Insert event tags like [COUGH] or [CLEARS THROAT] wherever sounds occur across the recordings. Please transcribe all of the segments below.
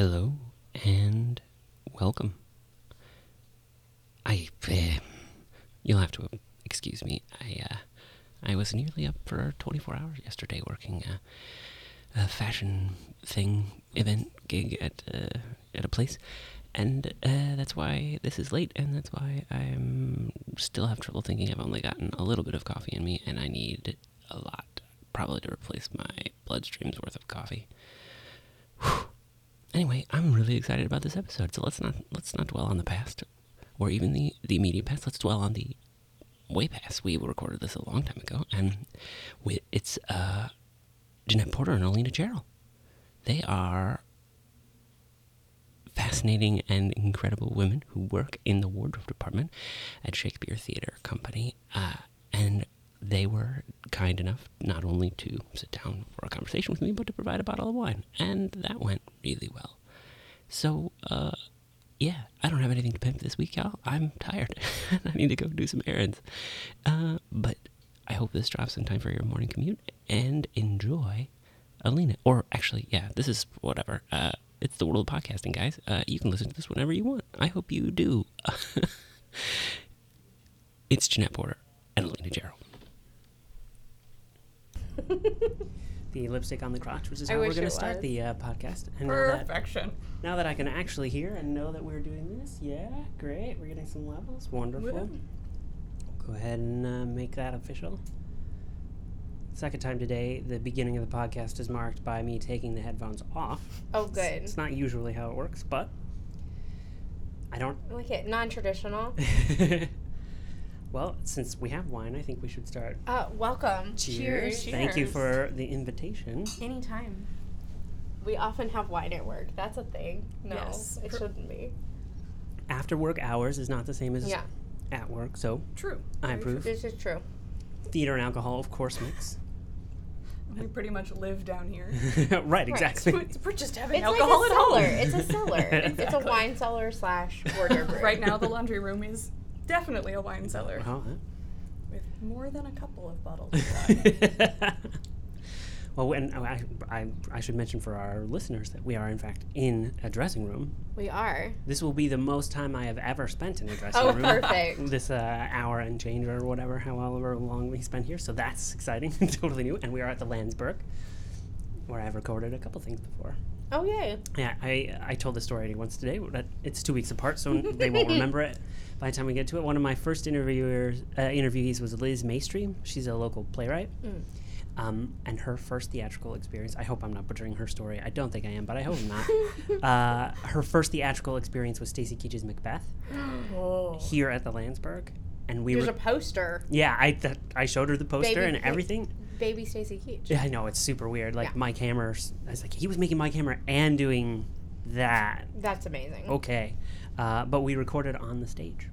Hello and welcome. I, uh, you'll have to excuse me. I, uh, I was nearly up for 24 hours yesterday working a, fashion thing event gig at uh, at a place, and uh, that's why this is late, and that's why I'm still have trouble thinking. I've only gotten a little bit of coffee in me, and I need a lot, probably to replace my bloodstream's worth of coffee. Whew. Anyway, I'm really excited about this episode. So let's not let's not dwell on the past, or even the the immediate past. Let's dwell on the way past. We recorded this a long time ago, and we, it's uh, Jeanette Porter and Alina Gerald. They are fascinating and incredible women who work in the wardrobe department at Shakespeare Theater Company, uh, and they were kind enough not only to sit down for a conversation with me, but to provide a bottle of wine, and that went really well. So, uh, yeah, I don't have anything to pimp this week, y'all. I'm tired. [LAUGHS] I need to go do some errands. Uh, but I hope this drops in time for your morning commute and enjoy Alina. Or actually, yeah, this is whatever. Uh, it's the world of podcasting, guys. Uh, you can listen to this whenever you want. I hope you do. [LAUGHS] it's Jeanette Porter and Alina Gerald. [LAUGHS] the lipstick on the crotch, which is I how we're wish going to it start was. the uh, podcast. And now that, Perfection. now that I can actually hear and know that we're doing this, yeah, great. We're getting some levels. Wonderful. Woo. Go ahead and uh, make that official. Second time today, the beginning of the podcast is marked by me taking the headphones off. Oh, It's- good. It's not usually how it works, but I don't. Like it. Non-traditional. [LAUGHS] well, since we have wine, I think we should start. Uh, welcome. Cheers. Thank you for the invitation. Anytime. We often have wine at work. That's a thing. No, Yes. it Per- shouldn't be. After work hours is not the same as Yeah, at work, so True. I Very approve. this is true. Theater and alcohol, of course, mix. [LAUGHS] We pretty much live down here. [LAUGHS] right, exactly. So it's- [LAUGHS] we're just having It's alcohol like a at home. cellar. It's a cellar. It's a wine cellar slash wardrobe room. right now, the laundry room is definitely a wine cellar Oh, with more than a couple of bottles. huh? of wine. [LAUGHS] well, and I, I, I should mention for our listeners that we are, in fact, in a dressing room. We are. This will be the most time I have ever spent in a [LAUGHS] dressing Oh, room. perfect. [LAUGHS] This uh, hour and change or whatever, however long we spent here. So that's exciting, totally new. And we are at the Lansburgh, where I've recorded a couple things before. Oh yay. Yeah, I I told the story once today. But it's two weeks apart, so they won't remember it by the time we get to it. One of my first interviewers uh, interviewees was Liz Maystream. She's a local playwright. Mm. Um, and her first theatrical experience, I hope I'm not butchering her story. I don't think I am, but I hope I'm not. [LAUGHS] uh, her first theatrical experience was Stacy Keach's Macbeth [GASPS] here at the Lansburgh. And we There's were, a poster. yeah, I, th- I showed her the poster Baby and everything. Baby Stacy Keach. Yeah, I know, it's super weird. Like, Yeah. Mike Hammer, I was like, he was making Mike Hammer and doing that. That's amazing. Okay. Uh, but we recorded on the stage.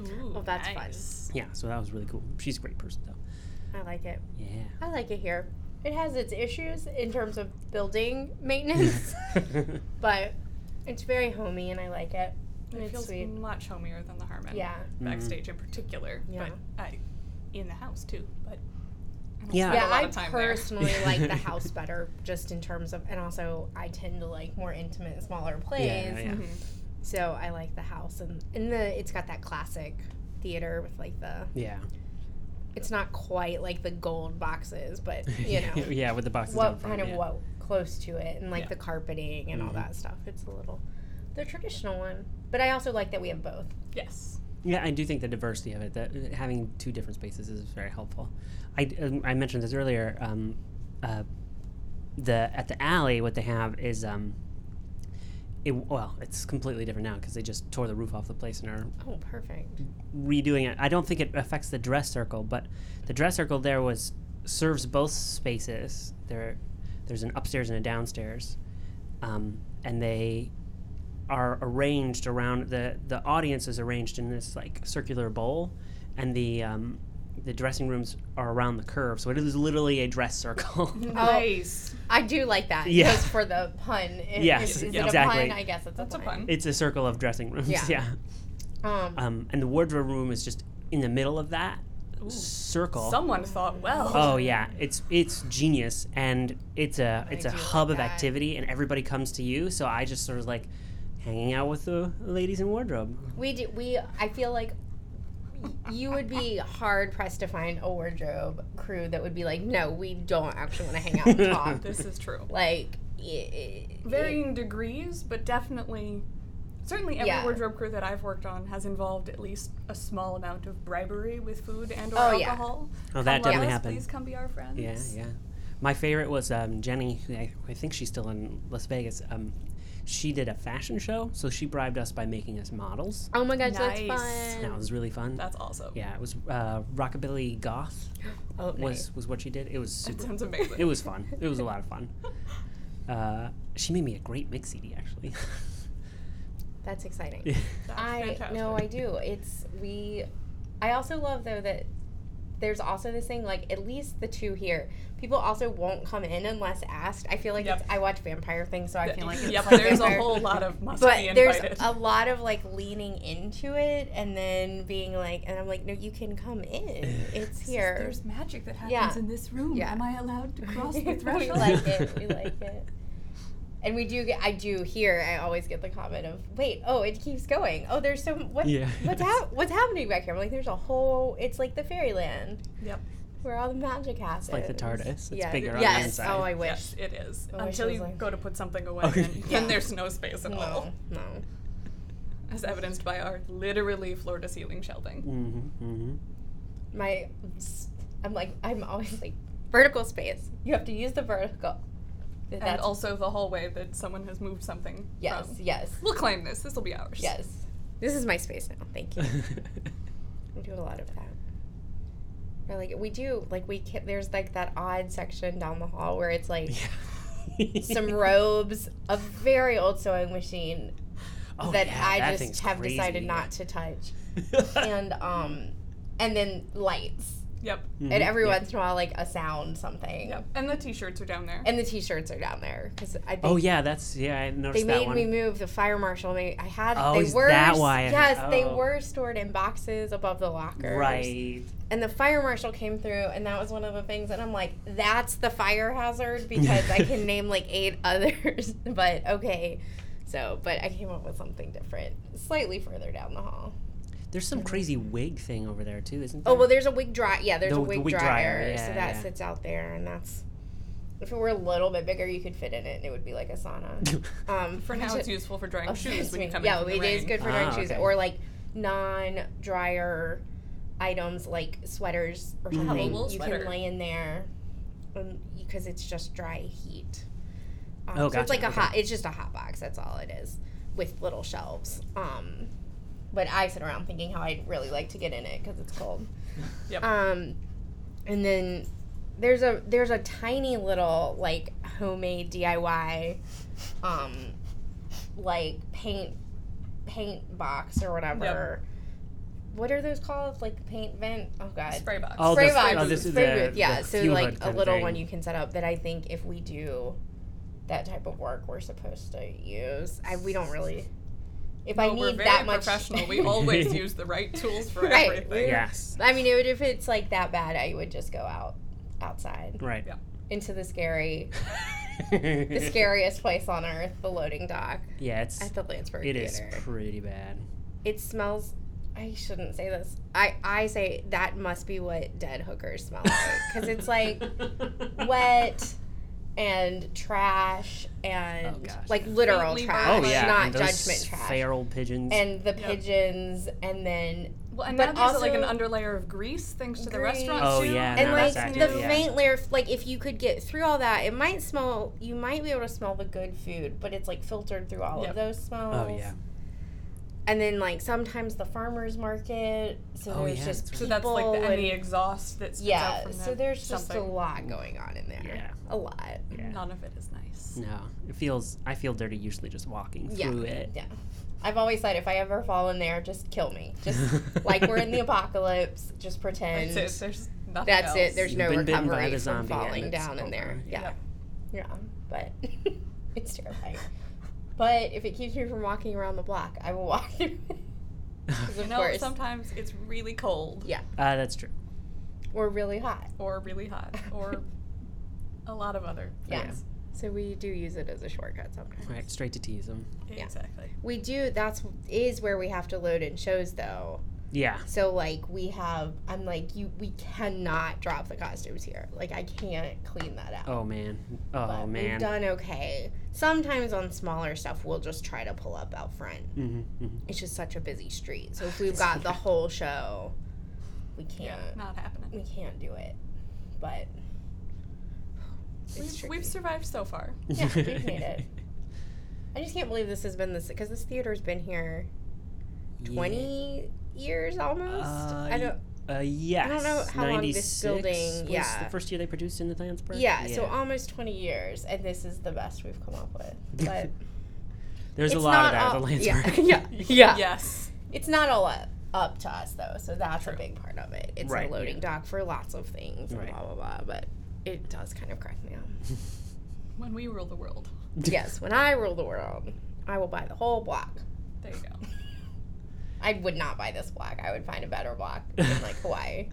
Ooh, Oh, that's fun. Yeah, so that was really cool. She's a great person, though. I like it. Yeah. I like it here. It has its issues in terms of building [LAUGHS] maintenance, [LAUGHS] but it's very homey and I like it. And It it's feels sweet. much homier than the Harman. Yeah. Backstage in particular. Yeah. But I, in the house too. But Yeah. Yeah, I of time there. personally [LAUGHS] like the house better, just in terms of, and also I tend to like more intimate, smaller plays. Yeah, yeah. Mhm. So I like the house, and and the it's got that classic theater with like the. yeah. It's not quite like the gold boxes, but [LAUGHS] you know [LAUGHS] yeah, with the boxes what kind of yeah. what close to it, and like Yeah. the carpeting and all Mhm. that stuff. It's a little the traditional one, but I also like that we have both. Yes. Yeah, I do think the diversity of it, that uh, having two different spaces is very helpful. I, um, I mentioned this earlier. Um, uh, the at the alley, what they have is um, it, well, it's completely different now because they just tore the roof off the place and are Oh, perfect. redoing it. I don't think it affects the dress circle, but the dress circle there was serves both spaces. There, there's an upstairs and a downstairs, um, and they are arranged around the the audience is arranged in this like circular bowl, and the um, the dressing rooms are around the curve, so it is literally a dress circle. [LAUGHS] Nice. I do like that. Yeah. Because for the pun. It, Yes, is, is yeah, it exactly. a pun? I guess it's That's a a pun. pun. it's a circle of dressing rooms. Yeah. yeah. Um, Um, and the wardrobe room is just in the middle of that. circle. Someone thought well. Oh yeah, it's it's genius, and it's a it's a hub like of that. activity, and everybody comes to you. So I just sort of like hanging out with the ladies in wardrobe. We do. We. I feel like y- you would be hard pressed to find a wardrobe crew that would be like, no, we don't actually want to hang out and [LAUGHS] talk. This is true. like, i- i- Varying degrees, but definitely, certainly every Yeah. wardrobe crew that I've worked on has involved at least a small amount of bribery with food and or Oh, yeah. alcohol. Oh, that Come love definitely us, happened. Please come be our friends. Yeah, yeah. My favorite was um, Jenny. Who I, I think she's still in Las Vegas. Um, she did a fashion show, so she bribed us by making us models. oh my gosh, that's fun. That was really fun. That's awesome. yeah, it was uh, rockabilly goth oh, nice. was was what she did. It was That sounds amazing. It was fun. It was a lot of fun. [LAUGHS] Uh, she made me a great mix CD actually. [LAUGHS] That's exciting. Yeah. That's I fantastic. no, I do. It's we. I also love though that there's also this thing like at least the two here. People also won't come in unless asked. I feel like Yep. it's, I watch vampire things, so I feel like it's yep, like there's a whole lot of must But be there's a lot of like leaning into it and then being like, and I'm like, no, you can come in. [SIGHS] It's here. There's magic that happens Yeah. in this room. Yeah. Am I allowed to [LAUGHS] cross the threshold? we threshold? like it. We like it. And we do get. I do hear. I always get the comment of, "Wait, oh, it keeps going. Oh, there's so what? Yeah. What's [LAUGHS] hap- What's happening back here?" I'm like, "There's a whole. It's like the fairyland Yep. Where all the magic happens. like the TARDIS. It's yeah. bigger on the yes. inside. Oh, I wish. Yes, it is. I Until you like- go to put something away, Okay. then, Yeah. then there's no space at all. No, no. As evidenced by our literally floor to ceiling shelving. Mm-hmm, mm-hmm. My, I'm like, I'm always like, vertical space. You have to use the vertical. And That's also the hallway that someone has moved something yes, from. yes, We'll claim this. This will be ours. yes. This is my space now. Thank you. [LAUGHS] We do a lot of that. Or like we do like we can, there's like that odd section down the hall where it's like some [LAUGHS] robes, a very old sewing machine Oh, that yeah, I that just thing's have decided not to touch, [LAUGHS] and um, and then lights, Yep. Mhm, and every yeah. once in a while like a sound something, Yep. And the t-shirts are down there. and the t-shirts are down there because I think Oh yeah, that's yeah. I they noticed that They made one. me move the fire marshal. Made, I had Oh, they is were that why I- yes they oh. were stored in boxes above the lockers, Right. And the fire marshal came through and that was one of the things and i'm like that's the fire hazard because i can [LAUGHS] name like eight [LAUGHS] others but okay. So but i came up with something different slightly further down the hall. There's some crazy wig thing over there too, isn't there oh well there's a wig dry yeah there's The- a the wig, wig dryer, dryer, so that yeah. sits out there and that's if it were a little bit bigger you could fit in it and it would be like a sauna. [LAUGHS] Um For now, it's useful for drying Oh, shoes. When you come yeah, in from the it is rain. good for Ah, drying shoes okay. or like non-dryer items like sweaters or Mhm. something. wool you sweater. can lay in there because it's just dry heat. Um, Oh, so it's like a okay. hot. It's just a hot box. That's all it is with little shelves. Um, but I sit around thinking how I'd really like to get in it because it's cold. [LAUGHS] Yep. Um, and then there's a there's a tiny little like homemade DIY, um, like paint paint box or whatever. What are those called? Like paint vent? Oh god. Spray box. Oh, Spray the- box. oh, this is spray the- booth. Yeah. the So like a little thing. one you can set up that I think if we do that type of work we're supposed to use. I we don't really. If I need we're very that much professional. We [LAUGHS] always [LAUGHS] use the right tools for Right. everything. Yes. I mean, it if it's like that bad, I would just go out outside Right. Yeah. into the scary, [LAUGHS] the scariest place on earth, the loading dock Yeah, it's at the Lansburgh it is Theater. pretty bad. It smells. I shouldn't say this. I I say that must be what dead hookers smell like because it's like [LAUGHS] wet and trash and Oh, gosh, like yeah. literal Faintly trash, Oh yeah, not and judgment trash. Feral pigeons. and the Yep. pigeons, and then Well, and But now there's like an underlayer of grease thanks to the Grease. restaurant Oh, too. yeah, and now like that's the active, yeah. faint layer like if you could get through all that it might smell you might be able to smell the good food but it's like filtered through all Yep. of those smells oh yeah. And then like sometimes the farmers market so Oh, there's yeah, just that's So people that's like the, and the exhaust that spits out yeah from so the there's just a lot going on in there Yeah. a lot Yeah. None of it is nice. No, it feels. I feel dirty usually just walking yeah through it. yeah I've always said if I ever fall in there, just kill me. Just [LAUGHS] like we're in the apocalypse, just pretend. That's it. There's nothing That's else. it. There's You've no been recovery the from falling it's down in there. over. Yeah, yeah, but [LAUGHS] it's terrifying. But if it keeps me from walking around the block, I will walk [LAUGHS] through it. 'Cause [LAUGHS] You of know, course. sometimes it's really cold. Yeah, Uh, that's true. or really hot. or really hot [LAUGHS] or a lot of other Yeah. things. So we do use it as a shortcut sometimes. Right, straight to tease them. Yeah. Exactly. We do. That's is where we have to load in shows though. Yeah. So like we have. I'm like you. We cannot drop the costumes here. Like I can't clean that out. Oh man. Oh But We've done okay. Sometimes on smaller stuff, we'll just try to pull up out front. hmm hmm It's just such a busy street. So if we've [LAUGHS] got the whole show, we can't. not happening. We can't do it. But it's We've, we've survived so far. [LAUGHS] Yeah, we've made it. I just can't believe this has been this because this theater's been here twenty years almost. Uh, I don't. Uh, yes. know how long this building- was yeah. the first year they produced in the Lansburgh. Yeah, so almost twenty years, and this is the best we've come up with. [LAUGHS] But there's a lot of that at the Lansburgh. Yeah, [LAUGHS] yeah, [LAUGHS] yeah. Yes. It's not all up, up to us though, so that's a big part of it. It's Right, a loading yeah. dock for lots of things, and Right. blah blah blah. But it does kind of crack me up. When we rule the world. yes, when I rule the world, I will buy the whole block. There you go. I would not buy this block. I would find a better block [LAUGHS] in like Hawaii.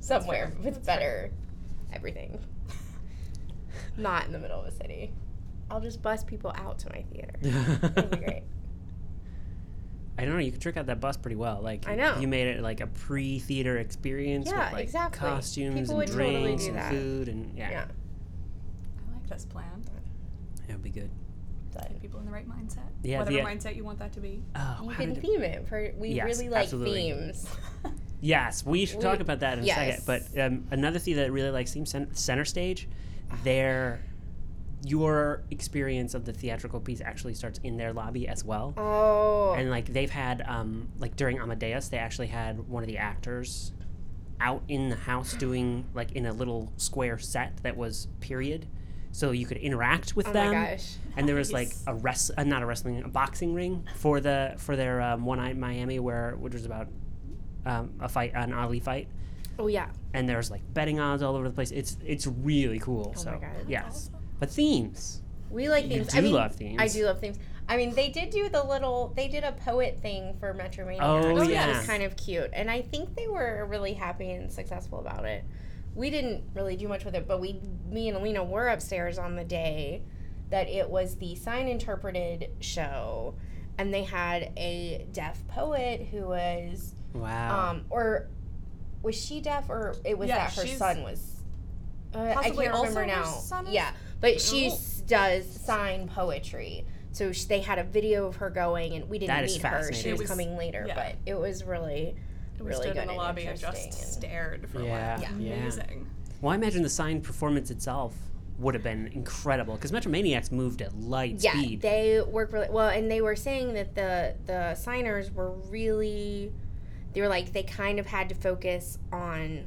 Somewhere with better everything. Not in the middle of a city. I'll just bus people out to my theater. [LAUGHS] It'll be great. I don't know. You could trick out that bus pretty well. Like I know. you made it like a pre-theater experience Yeah, with like exactly. costumes People and would totally drinks and that. food and yeah, Yeah. I like this plan. that would be good. But Get people in the right mindset. Yeah, Whatever the- mindset you want that to be. Oh, you can did it- theme it for we Yes, really like absolutely. themes. [LAUGHS] Yes, we should talk We- about that in a second. But um, another thing that really likes seems center stage, their your experience of the theatrical piece actually starts in their lobby as well. Oh. And like they've had um, like during Amadeus, they actually had one of the actors out in the house doing like in a little square set that was period, so you could interact with oh them. my gosh. And there was [LAUGHS] like a rest, uh, not a wrestling, a boxing ring for the for their um, one night Miami, where which was about um, a fight, an Ali fight, Oh yeah. and there's like betting odds all over the place. It's it's really cool. Oh so my God. yes, Awesome. but themes. We like You themes. do I mean, love themes. I do love themes. I mean, they did do the little. They did a poet thing for Metromania. Oh, which yeah. was kind of cute, and I think they were really happy and successful about it. We didn't really do much with it, but we, me and Alina were upstairs on the day that it was the sign interpreted show, and they had a deaf poet who was, Wow. um, or was she deaf, or it was Yeah, that her son was. Uh, I can't remember also her now. son is? Yeah, but she does sign poetry. So sh- they had a video of her going, and we didn't That is meet her. She was, was- coming later, yeah. but it was really, We really stood in the lobby and just and- stared for Yeah, a while. yeah. Amazing. well, I imagine the sign performance itself would have been incredible because Metromaniacs moved at light yeah, speed. they work really well, and they were saying that the the signers were really, they were like they kind of had to focus on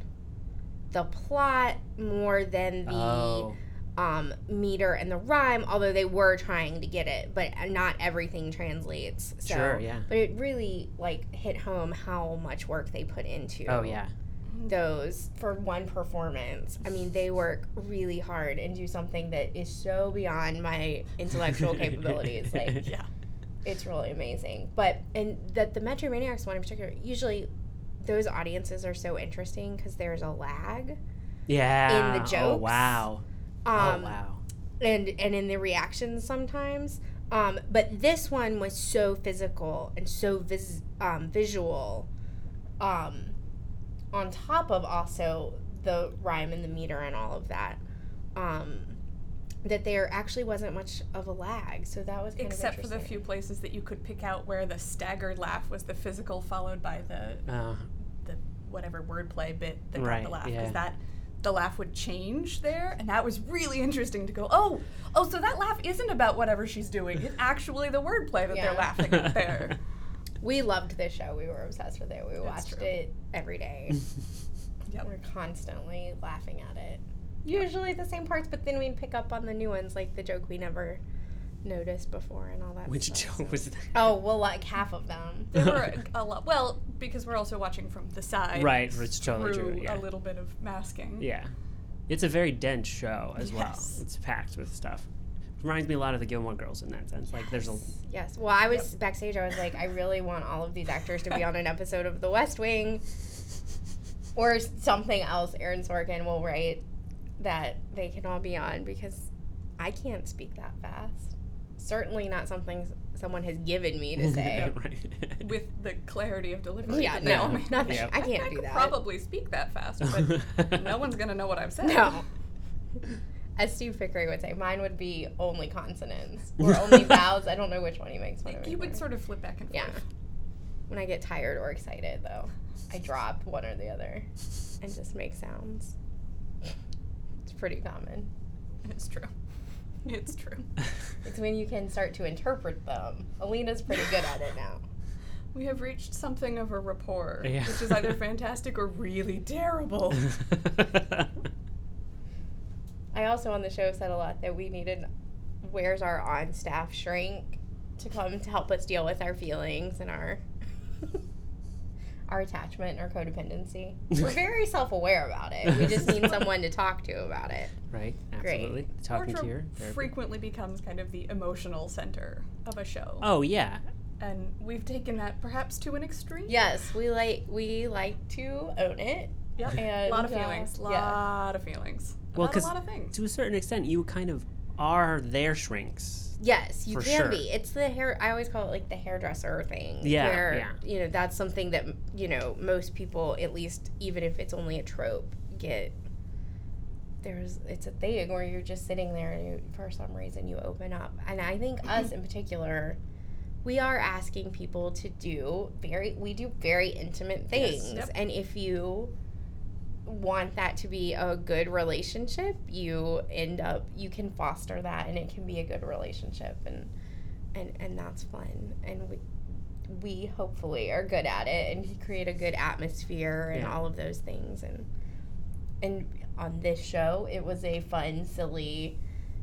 the plot more than the oh, um, meter and the rhyme, although they were trying to get it, but not everything translates. So, Sure, yeah. But it really like hit home how much work they put into oh yeah. those for one performance. I mean, they work really hard and do something that is so beyond my intellectual [LAUGHS] capabilities. Like Yeah. it's really amazing. But and that the Metromaniacs one in particular, usually those audiences are so interesting because there's a lag. Yeah. In the Oh jokes. wow. Um, oh wow. and and in the reactions sometimes. Um, but this one was so physical and so vis- um, visual. Um, on top of also the rhyme and the meter and all of that. Um, that there actually wasn't much of a lag, so that was kind Except of for the few places that you could pick out where the staggered laugh was the physical followed by the Uh, the whatever wordplay bit that Right, got the laugh. yeah. Because that the laugh would change there, and that was really interesting to go. Oh, oh, so that laugh isn't about whatever she's doing. It's [LAUGHS] actually the wordplay that Yeah. they're laughing at there. [LAUGHS] We loved this show. We were obsessed with it. We That's watched true. it every day. [LAUGHS] Yep. We're constantly laughing at it. Usually the same parts, but then we'd pick up on the new ones, like the joke we never noticed before and all that. which stuff, joke so- was that? Oh well, like half of them. [LAUGHS] There were a, a lot. Well, because we're also watching from the side, Right, it's totally through true, yeah. a little bit of masking. Yeah. It's a very dense show as well. Yes. It's packed with stuff. Reminds me a lot of the Gilmore Girls in that sense. Like there's a Yes. Well, I was backstage. I was like, I really want all of these actors to be on an episode of The West Wing. [LAUGHS] or something else Aaron Sorkin will write that they can all be on because I can't speak that fast. Certainly not something someone has given me to [LAUGHS] say. With the clarity of delivery. yeah, that they all no, make. nothing. Yeah. I can't I do could that. probably speak that fast, but [LAUGHS] no one's gonna know what I've said. No. As Steve Pickering would say, mine would be only consonants [LAUGHS] or only vowels. I don't know which one he makes fun of. You would anymore. sort of flip back and forth. Yeah. When I get tired or excited, though, I drop one or the other and just make sounds. It's pretty common. It's true. [LAUGHS] It's true. It's when you can start to interpret them. Alina's pretty good at it now. [LAUGHS] We have reached something of a rapport, Yeah. which is either [LAUGHS] fantastic or really terrible. I also on the show said a lot that we needed where's our on staff shrink to come to help us deal with our feelings and our our attachment or codependency. [LAUGHS] We're very self aware about it. We just need [LAUGHS] someone to talk to about it. right. Great. Absolutely. Talking to Wardrobe your therapist. frequently becomes kind of the emotional center of a show. Oh yeah. And we've taken that perhaps to an extreme. Yes, we like we like to own it. Yep. And, a lot of uh, feelings. A yeah. lot of feelings. Well, About a 'cause lot of things. To a certain extent, you kind of are their shrinks. Yes, you can sure. be. It's the hair. I always call it like the hairdresser thing. Yeah, where yeah. you know that's something that you know most people, at least even if it's only a trope, get. There's it's a thing where you're just sitting there and you, for some reason you open up, and I think [CLEARS THROAT] us in particular, we are asking people to do very we do very intimate things, Yep. and if you want that to be a good relationship, you end up you can foster that and it can be a good relationship and and and that's fun. And we we hopefully are good at it and create a good atmosphere and Yeah. all of those things and and on this show it was a fun, silly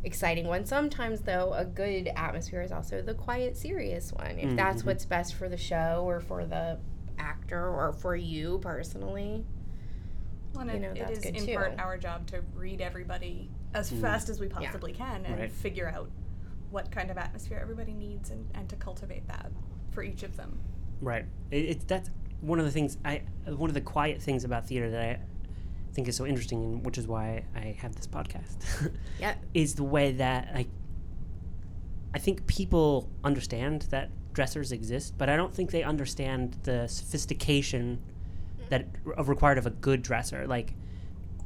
exciting one. Sometimes though a good atmosphere is also the quiet serious one. If that's Mhm. what's best for the show or for the actor or for you personally. Well, and you know, it that's is good in too. part our job to read everybody as Mm. fast as we possibly can and Right. figure out what kind of atmosphere everybody needs and, and to cultivate that for each of them. Right. It, it's that's one of the things I one of the quiet things about theater that I think is so interesting, and which is why I have this podcast. [LAUGHS] Yeah. is the way that I I think people understand that dressers exist, but I don't think they understand the sophistication that r- required of a good dresser. Like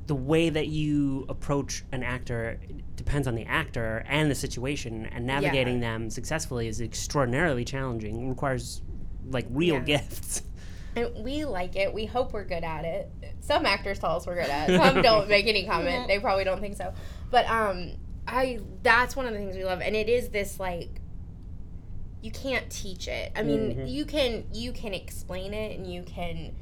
the way that you approach an actor depends on the actor and the situation, and navigating them successfully is extraordinarily challenging. It requires like real Yeah. gifts. [LAUGHS] And we like it. We hope we're good at it. Some actors tell us we're good at it. Some [LAUGHS] don't make any comment. They probably don't think so. But um I that's one of the things we love and it is this like you can't teach it. I mean, Mhm. you can you can explain it and you can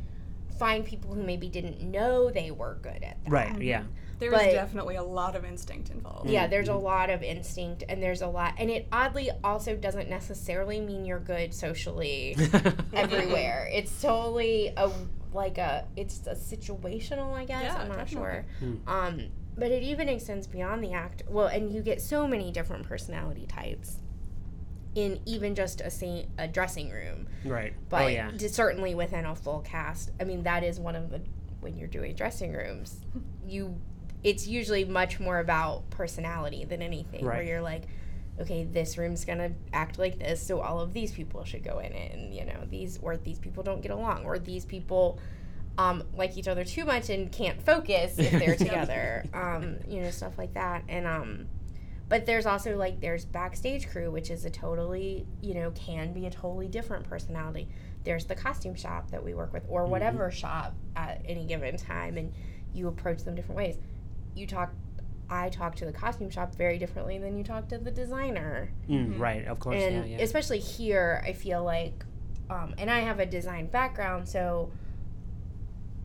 find people who maybe didn't know they were good at that. Right. Mm-hmm. Yeah. There is But- definitely a lot of instinct involved. Mm-hmm. Yeah, there's a lot of instinct and there's a lot and it oddly also doesn't necessarily mean you're good socially [LAUGHS] everywhere. It's totally a like a it's a situational, I guess. Yeah, I'm not definitely. sure. Hmm. Um, but it even extends beyond the act. Well, and you get so many different personality types in even just a sa- a dressing room. right. But oh yeah. d- certainly within a full cast. I mean, that is one of the when you're doing dressing rooms, you it's usually much more about personality than anything. Where you're like, okay, this room's gonna act like this, so all of these people should go in it, and you know these or these people don't get along, or these people. Um, like each other too much and can't focus if they're [LAUGHS] together, um, you know, stuff like that. And um, but there's also like there's backstage crew which is a totally you know can be a totally different personality there's the costume shop that we work with or whatever shop at any given time and you approach them different ways you talk i talk to the costume shop very differently than you talk to the designer Mm, right. Of course. and yeah. Yeah. especially here i feel like um, and i have a design background so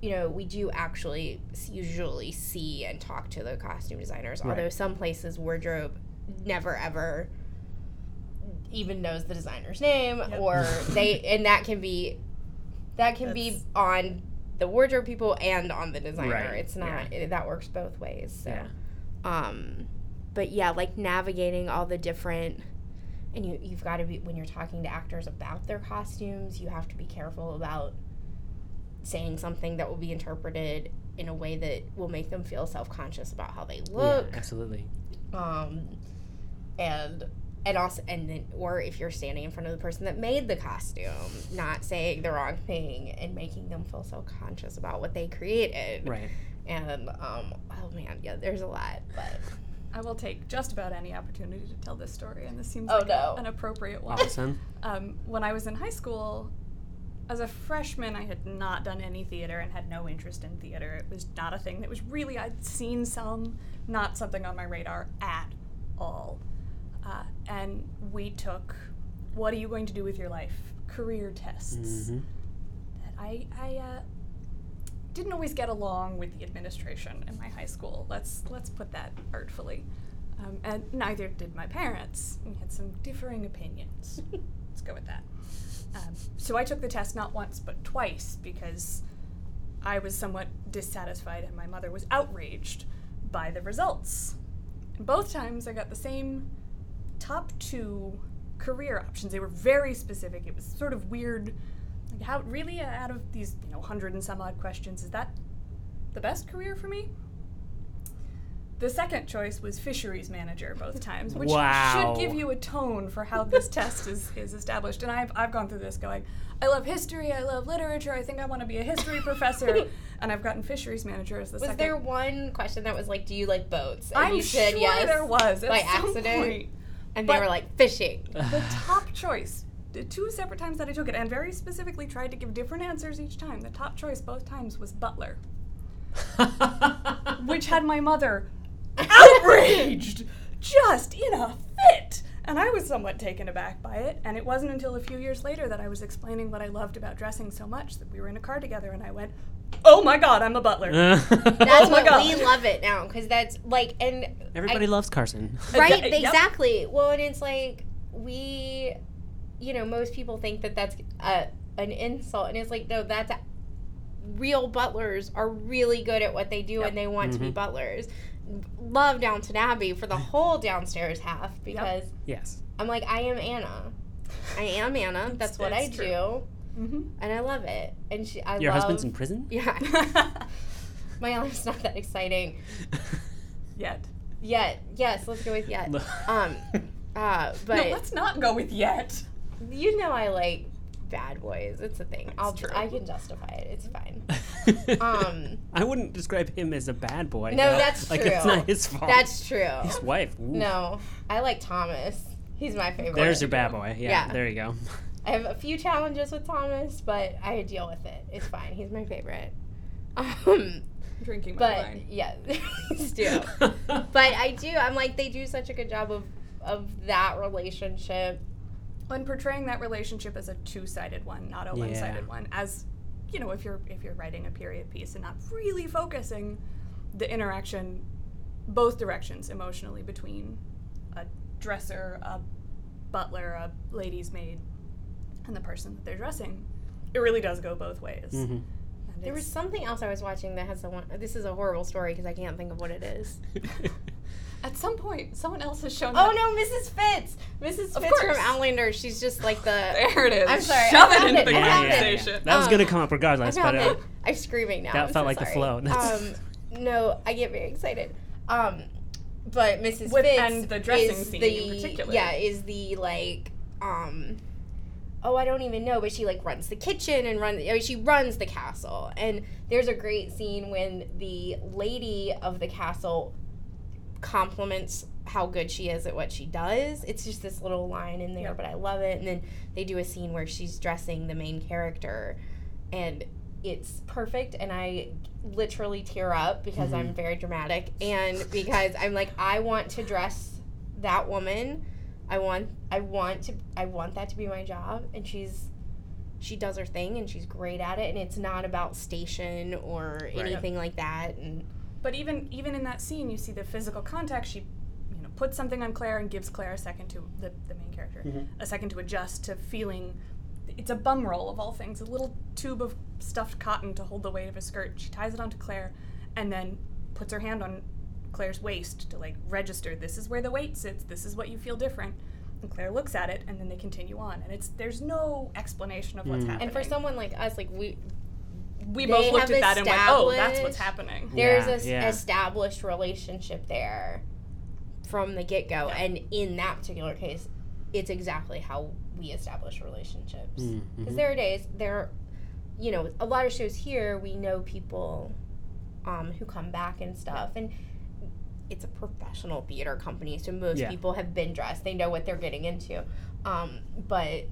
you know we do actually usually see and talk to the costume designers Right. although some places wardrobe never ever even knows the designer's name Yep. or [LAUGHS] they and that can be that can be on the wardrobe people and on the designer Right, it's not it, that works both ways so Yeah. um but yeah like navigating all the different and you you've got to be when you're talking to actors about their costumes you have to be careful about saying something that will be interpreted in a way that will make them feel self-conscious about how they Yeah, look absolutely. um, and and also and then or if you're standing in front of the person that made the costume not saying the wrong thing and making them feel so conscious about what they created Right. and um oh man yeah there's a lot but I will take just about any opportunity to tell this story, and this seems Oh, like no. an appropriate one. Awesome. um, when I was in high school, as a freshman, I had not done any theater and had no interest in theater. It was not a thing that was really, I'd seen some, not something on my radar at all. Uh, and we took, what are you going to do with your life? Career tests. Mhm. That I, I uh, didn't always get along with the administration in my high school. Let's let's put that artfully. Um, and neither did my parents. We had some differing opinions. [LAUGHS] let's go with that. Um, so I took the test not once but twice because I was somewhat dissatisfied and my mother was outraged by the results. Both times I got the same top two career options. They were very specific. It was sort of weird. Like how really out of these you know hundred and some odd questions is that the best career for me? The second choice was fisheries manager both times, which Wow. should give you a tone for how this [LAUGHS] test is, is established. And I've, I've gone through this going, I love history, I love literature, I think I want to be a history professor. [LAUGHS] and I've gotten fisheries manager as the was second. there one question that was like do you like boats and I'm you said sure yes there was at by some accident point. and they but- were like fishing the top choice the two separate times that i took it and very specifically tried to give different answers each time the top choice both times was butler [LAUGHS] which had my mother outraged just in a fit and i was somewhat taken aback by it and it wasn't until a few years later that i was explaining what i loved about dressing so much that we were in a car together and i went oh my god i'm a butler [LAUGHS] that's Oh my what God. we love it now because that's like and Everybody I, loves Carson. right Yep. exactly well and it's like we you know most people think that that's a, an insult and it's like no that's a, real butlers are really good at what they do Yep. and they want to be Mhm. butlers love downton abbey for the whole downstairs half because Yes. i'm like i am anna. I am anna. [LAUGHS] That's what i true. do. Hmm and i love it. And she i Your love husband's in prison? [LAUGHS] yeah. [LAUGHS] My life's not that exciting. Yet. Yet. Yes let's go with yet. Um uh but no let's not go with yet. You know I like bad boys. It's a thing. I'll true. I can justify it. It's fine. [LAUGHS] Um, I wouldn't describe him as a bad boy. No, though. that's like true. it's not his fault. That's true. his wife. ooh. No, I like Thomas. He's my favorite. There's your bad boy. Yeah, Yeah. There you go. I have a few challenges with Thomas, but I deal with it. It's fine. He's my favorite. Um, drinking my but wine yeah, [LAUGHS] please do. [LAUGHS] But I do. I'm like they do such a good job of of that relationship. When portraying that relationship as a two-sided one, not a Yeah. one-sided one, as you know, if you're if you're writing a period piece and not really focusing the interaction both directions emotionally between a dresser, a butler, a lady's maid, and the person that they're dressing, it really does go both ways. Mhm. There was something else I was watching that has someone. This is a horrible story because I can't think of what it is. [LAUGHS] at some point someone else has shown. Oh up- no, Mrs. Fitz. Mrs. Of Fitz from course. Outlander. She's just like the. [LAUGHS] There it is. I'm sorry, I Shove it into it, the I found it. conversation. That was Um, gonna come up I regardless, but uh, it. [LAUGHS] I'm screaming now. that I'm felt so like the flow. That's- [LAUGHS] Um, no, I get very excited. Um, but Mrs. With- Fitz and the dressing is scene the, in particular. Yeah, is the like um. Oh, I don't even know, but she like runs the kitchen and runs. Oh, she runs the castle, and there's a great scene when the lady of the castle compliments how good she is at what she does. It's just this little line in there, Yep. but I love it. And then they do a scene where she's dressing the main character, and it's perfect. And I literally tear up because I'm mm-hmm. very dramatic, and because I'm like, I want to dress that woman. I want, I want to, I want that to be my job. And she's, she does her thing, and she's great at it. And it's not about station or anything like that. And But even even in that scene, you see the physical contact. She, you know, puts something on Claire and gives Claire a second to the, the main character, Mhm. a second to adjust to feeling. It's a bum roll of all things. A little tube of stuffed cotton to hold the weight of a skirt. She ties it onto Claire, and then puts her hand on Claire's waist to like register. This is where the weight sits. This is what you feel different. And Claire looks at it, and then they continue on. And it's there's no explanation of what's Mm. happening. And for someone like us, like we, we They both looked have at that and went, "Oh, that's what's happening." there's Yeah, yeah. established relationship there from the get-go Yeah. and in that particular case it's exactly how we establish relationships Mm, because mhm. there are days there you know a lot of shows here we know people um, who come back and stuff and it's a professional theater company so most Yeah. people have been dressed they know what they're getting into um, but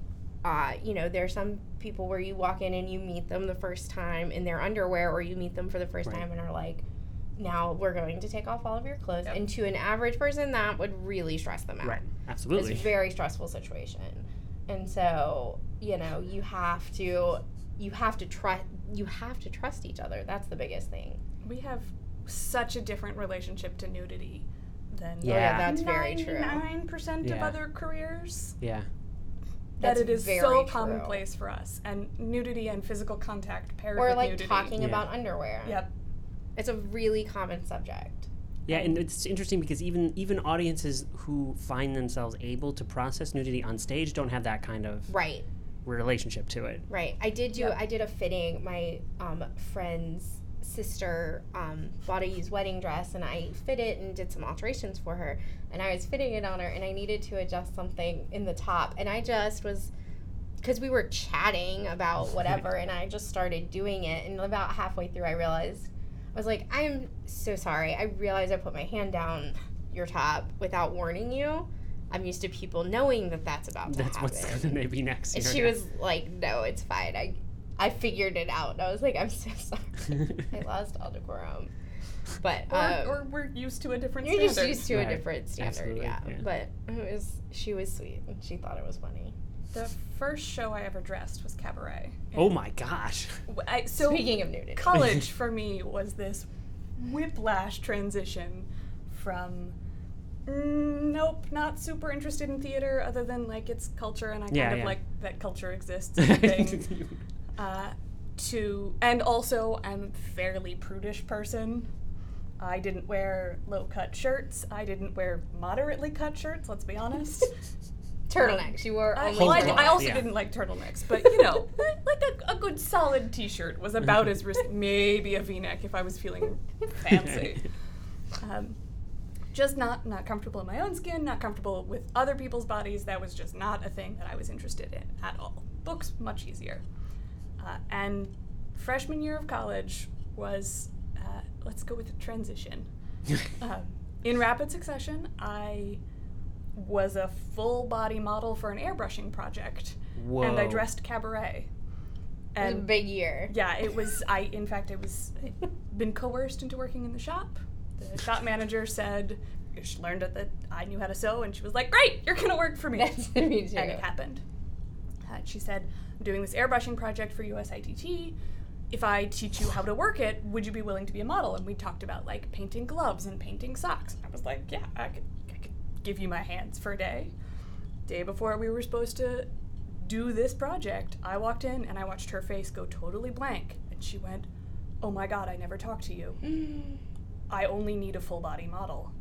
uh, you know there's some people where you walk in and you meet them the first time in their underwear or you meet them for the first Right. time and are like now we're going to take off all of your clothes Yep. and to an average person that would really stress them out Right. Absolutely. It's a very stressful situation and so you know you have to you have to trust you have to trust each other that's the biggest thing We have such a different relationship to nudity than oh yeah Yeah. that's very true Nine percent of other careers. yeah. That That's it is so true. commonplace for us, and nudity and physical contact paired or with like nudity. talking Yeah. about underwear Yep. it's a really common subject Yeah, and it's interesting because even even audiences who find themselves able to process nudity on stage don't have that kind of right relationship to it. Right. I did do. Yep. I did a fitting. My um, friend's sister um, bought a used wedding dress, and I fit it and did some alterations for her. And I was fitting it on her, and I needed to adjust something in the top, and I just was because we were chatting about [LAUGHS] whatever, and I just started doing it. And about halfway through, I realized I was like, "I'm so sorry. I realized I put my hand down your top without warning you. I'm used to people knowing that that's about to That's happen." what's going to be next. And she yeah. was like, "No, it's fine. I, I figured it out." And I was like, "I'm so [LAUGHS] sorry. I [LAUGHS] lost all decorum." But Or, um, or we're used to a different you're standard. just used to Right. a different standard, Absolutely, yeah. yeah. But it was she was sweet and she thought it was funny. The first show I ever dressed was Cabaret. oh my gosh. W- I, so Speaking of nudity, college [LAUGHS] for me was this whiplash transition from mm, nope, not super interested in theater other than like its culture and I kind of yeah. like that culture exists as a thing. Uh, to and also I'm a fairly prudish person. I didn't wear low cut shirts. I didn't wear moderately cut shirts. Let's be honest. [LAUGHS] turtlenecks. You wore I, only well, I, cloth, I also yeah. didn't like turtlenecks, but you know, [LAUGHS] like a, a good solid T-shirt was about as ris- [LAUGHS] maybe a V-neck if I was feeling fancy. Um, just not not comfortable in my own skin, not comfortable with other people's bodies. That was just not a thing that I was interested in at all. Books much easier. Uh, and freshman year of college was uh, let's go with the transition. [LAUGHS] Um, in rapid succession, I was a full body model for an airbrushing project, Whoa. and I dressed cabaret. It was a And big year. yeah, it was. [LAUGHS] I in fact, I was I'd been coerced into working in the shop. The [LAUGHS] shop manager said she learned that I knew how to sew, and she was like, "Great, you're gonna work for me." That's me too. and it happened. Uh, she said, "I'm doing this airbrushing project for USITT. If I teach you how to work it, would you be willing to be a model?" And we talked about like painting gloves and painting socks. And I was like, "Yeah, I could, I could give you my hands for a day." Day before we were supposed to do this project, I walked in and I watched her face go totally blank, and she went, "Oh my God, I never talked to you. Mm. I only need a full body model."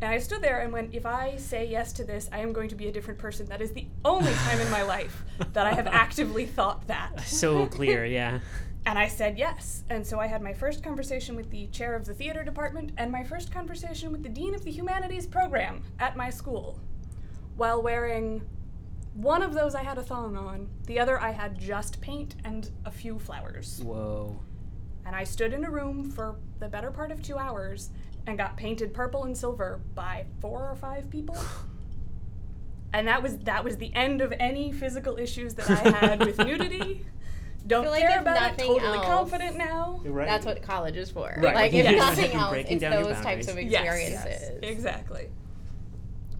And I stood there and went, if I say yes to this, I am going to be a different person. That is the only time in my life that I have [LAUGHS] actively thought that. so clear, yeah. [LAUGHS] And I said yes. And so I had my first conversation with the chair of the theater department and my first conversation with the dean of the humanities program at my school while wearing one of those I had a thong on, the other I had just paint and a few flowers. Whoa. And I stood in a room for the better part of two hours and got painted purple and silver by four or five people. And that was that was the end of any physical issues that I had with [LAUGHS] nudity. Don't feel like care about it. Totally else- confident now. Right. That's what college is for. Right. Like if Yes. nothing [LAUGHS] else, it's those types of boundaries. Yes, experiences. yes, exactly.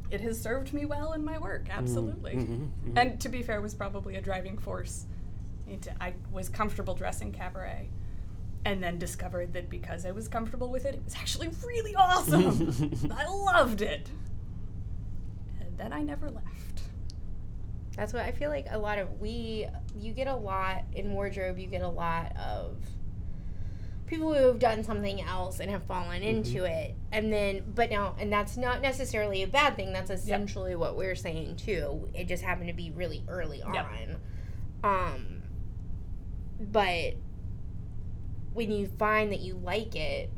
It has served me well in my work, absolutely. mhm, mhm. And to be fair, was probably a driving force. into- I was comfortable dressing cabaret, and then discovered that because I was comfortable with it, it was actually really awesome. [LAUGHS] I loved it. And then I never left. That's what I feel like a lot of we you get a lot in wardrobe, you get a lot of people who have done something else and have fallen into it. And then but now and that's not necessarily a bad thing. That's essentially what we're saying too. It just happened to be really early Yep. on. Um but when you find that you like it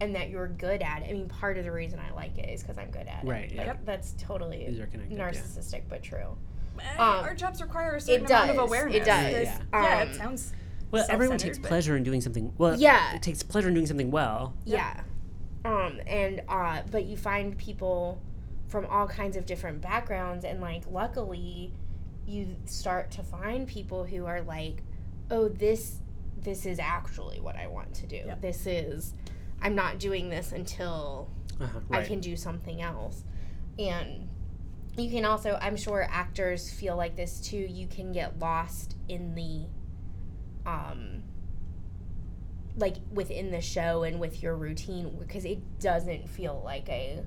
and that you're good at it. I mean, part of the reason I like it is because I'm good at it. Right, yeah. Like, Yep. That's totally These are connected, yeah. narcissistic, but true. Eh, Um, our jobs require a certain it amount of does, it does. There's- Yeah. yeah, Um, it sounds. Well, everyone takes pleasure in doing something. Well, Yeah. it takes pleasure in doing something well. Yeah. Um, and uh, but you find people from all kinds of different backgrounds, and like luckily, you start to find people who are like, oh, this this is actually what I want to do. Yep. This is, I'm not doing this until Uh-huh, I can do something else. And you can also, I'm sure actors feel like this too. You can get lost in the, um, like within the show and with your routine because it doesn't feel like a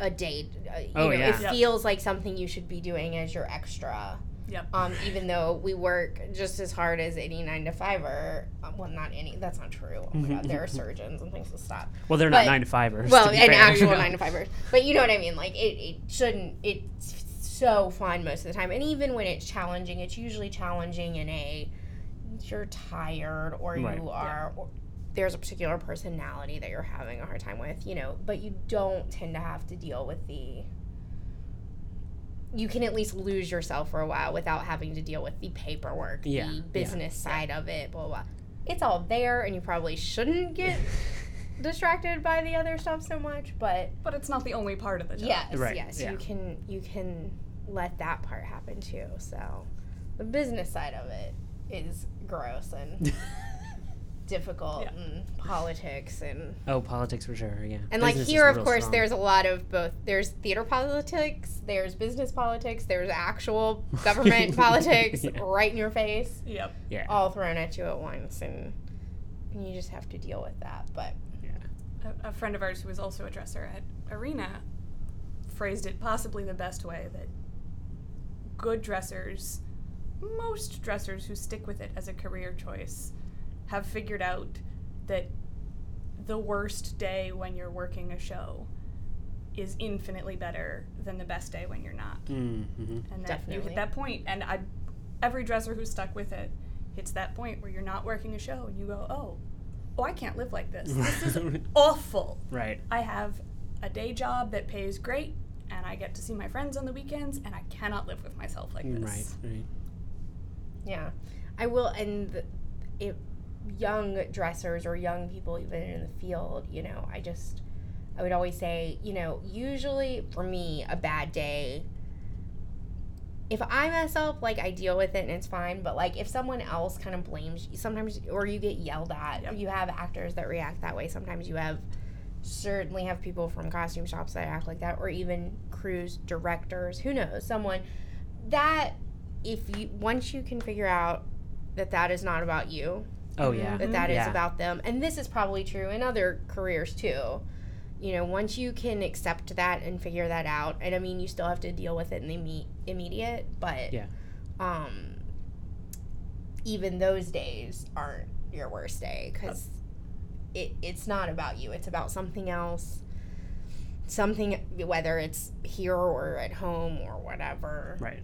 a date. Uh, you Oh, know, yeah. it Yep. feels like something you should be doing as your extra. Yep. Um, even though we work just as hard as any nine to fiver, uh, well, not any. That's not true. Oh my god, there are surgeons and things to stop Well, they're but- not nine to fivers. well, to an fair. actual [LAUGHS] nine to fivers. But you know what I mean. Like it, it shouldn't. It's so fun most of the time, and even when it's challenging, it's usually challenging in a you're tired or Right. you are. Or, there's a particular personality that you're having a hard time with, you know, but you don't tend to have to deal with the. You can at least lose yourself for a while without having to deal with the paperwork, Yeah, the yeah, business side of it, blah, blah blah. It's all there, and you probably shouldn't get [LAUGHS] distracted by the other stuff so much, but But it's not the only part of the job. yes, Right, yes, yeah. you can you can let that part happen too. So the business side of it is gross and [LAUGHS] difficult Yeah. and politics and oh, politics for sure. Yeah. and like Business is here of course strong. there's a lot of both there's theater politics, there's business politics, there's actual [LAUGHS] government politics Yeah. right in your face, Yep. yeah. all thrown at you at once and and you just have to deal with that. But A, a friend of ours who was also a dresser at Arena phrased it possibly the best way that good dressers, most dressers who stick with it as a career choice, have figured out that the worst day when you're working a show is infinitely better than the best day when you're not. Mm-hmm. and that you hit that point and I every dresser who's stuck with it hits that point where you're not working a show and you go oh oh I can't live like this this is [LAUGHS] awful Right. I have a day job that pays great and I get to see my friends on the weekends and I cannot live with myself like this Right. Right. Yeah, I will. And the, it, young dressers or young people, even in the field, you know, I just, I would always say, you know, usually for me, a bad day. If I mess up, like I deal with it and it's fine. But like if someone else kind of blames you, sometimes, or you get yelled at, Yep. you have actors that react that way. Sometimes you have, certainly have people from costume shops that act like that, or even crews directors. Who knows? Someone that if you once you can figure out that that is not about you Oh yeah. that that is Yeah. about them and this is probably true in other careers too you know once you can accept that and figure that out and i mean you still have to deal with it in the imme- immediate but Yeah. um even those days aren't your worst day because it, it's not about you it's about something else something whether it's here or at home or whatever Right.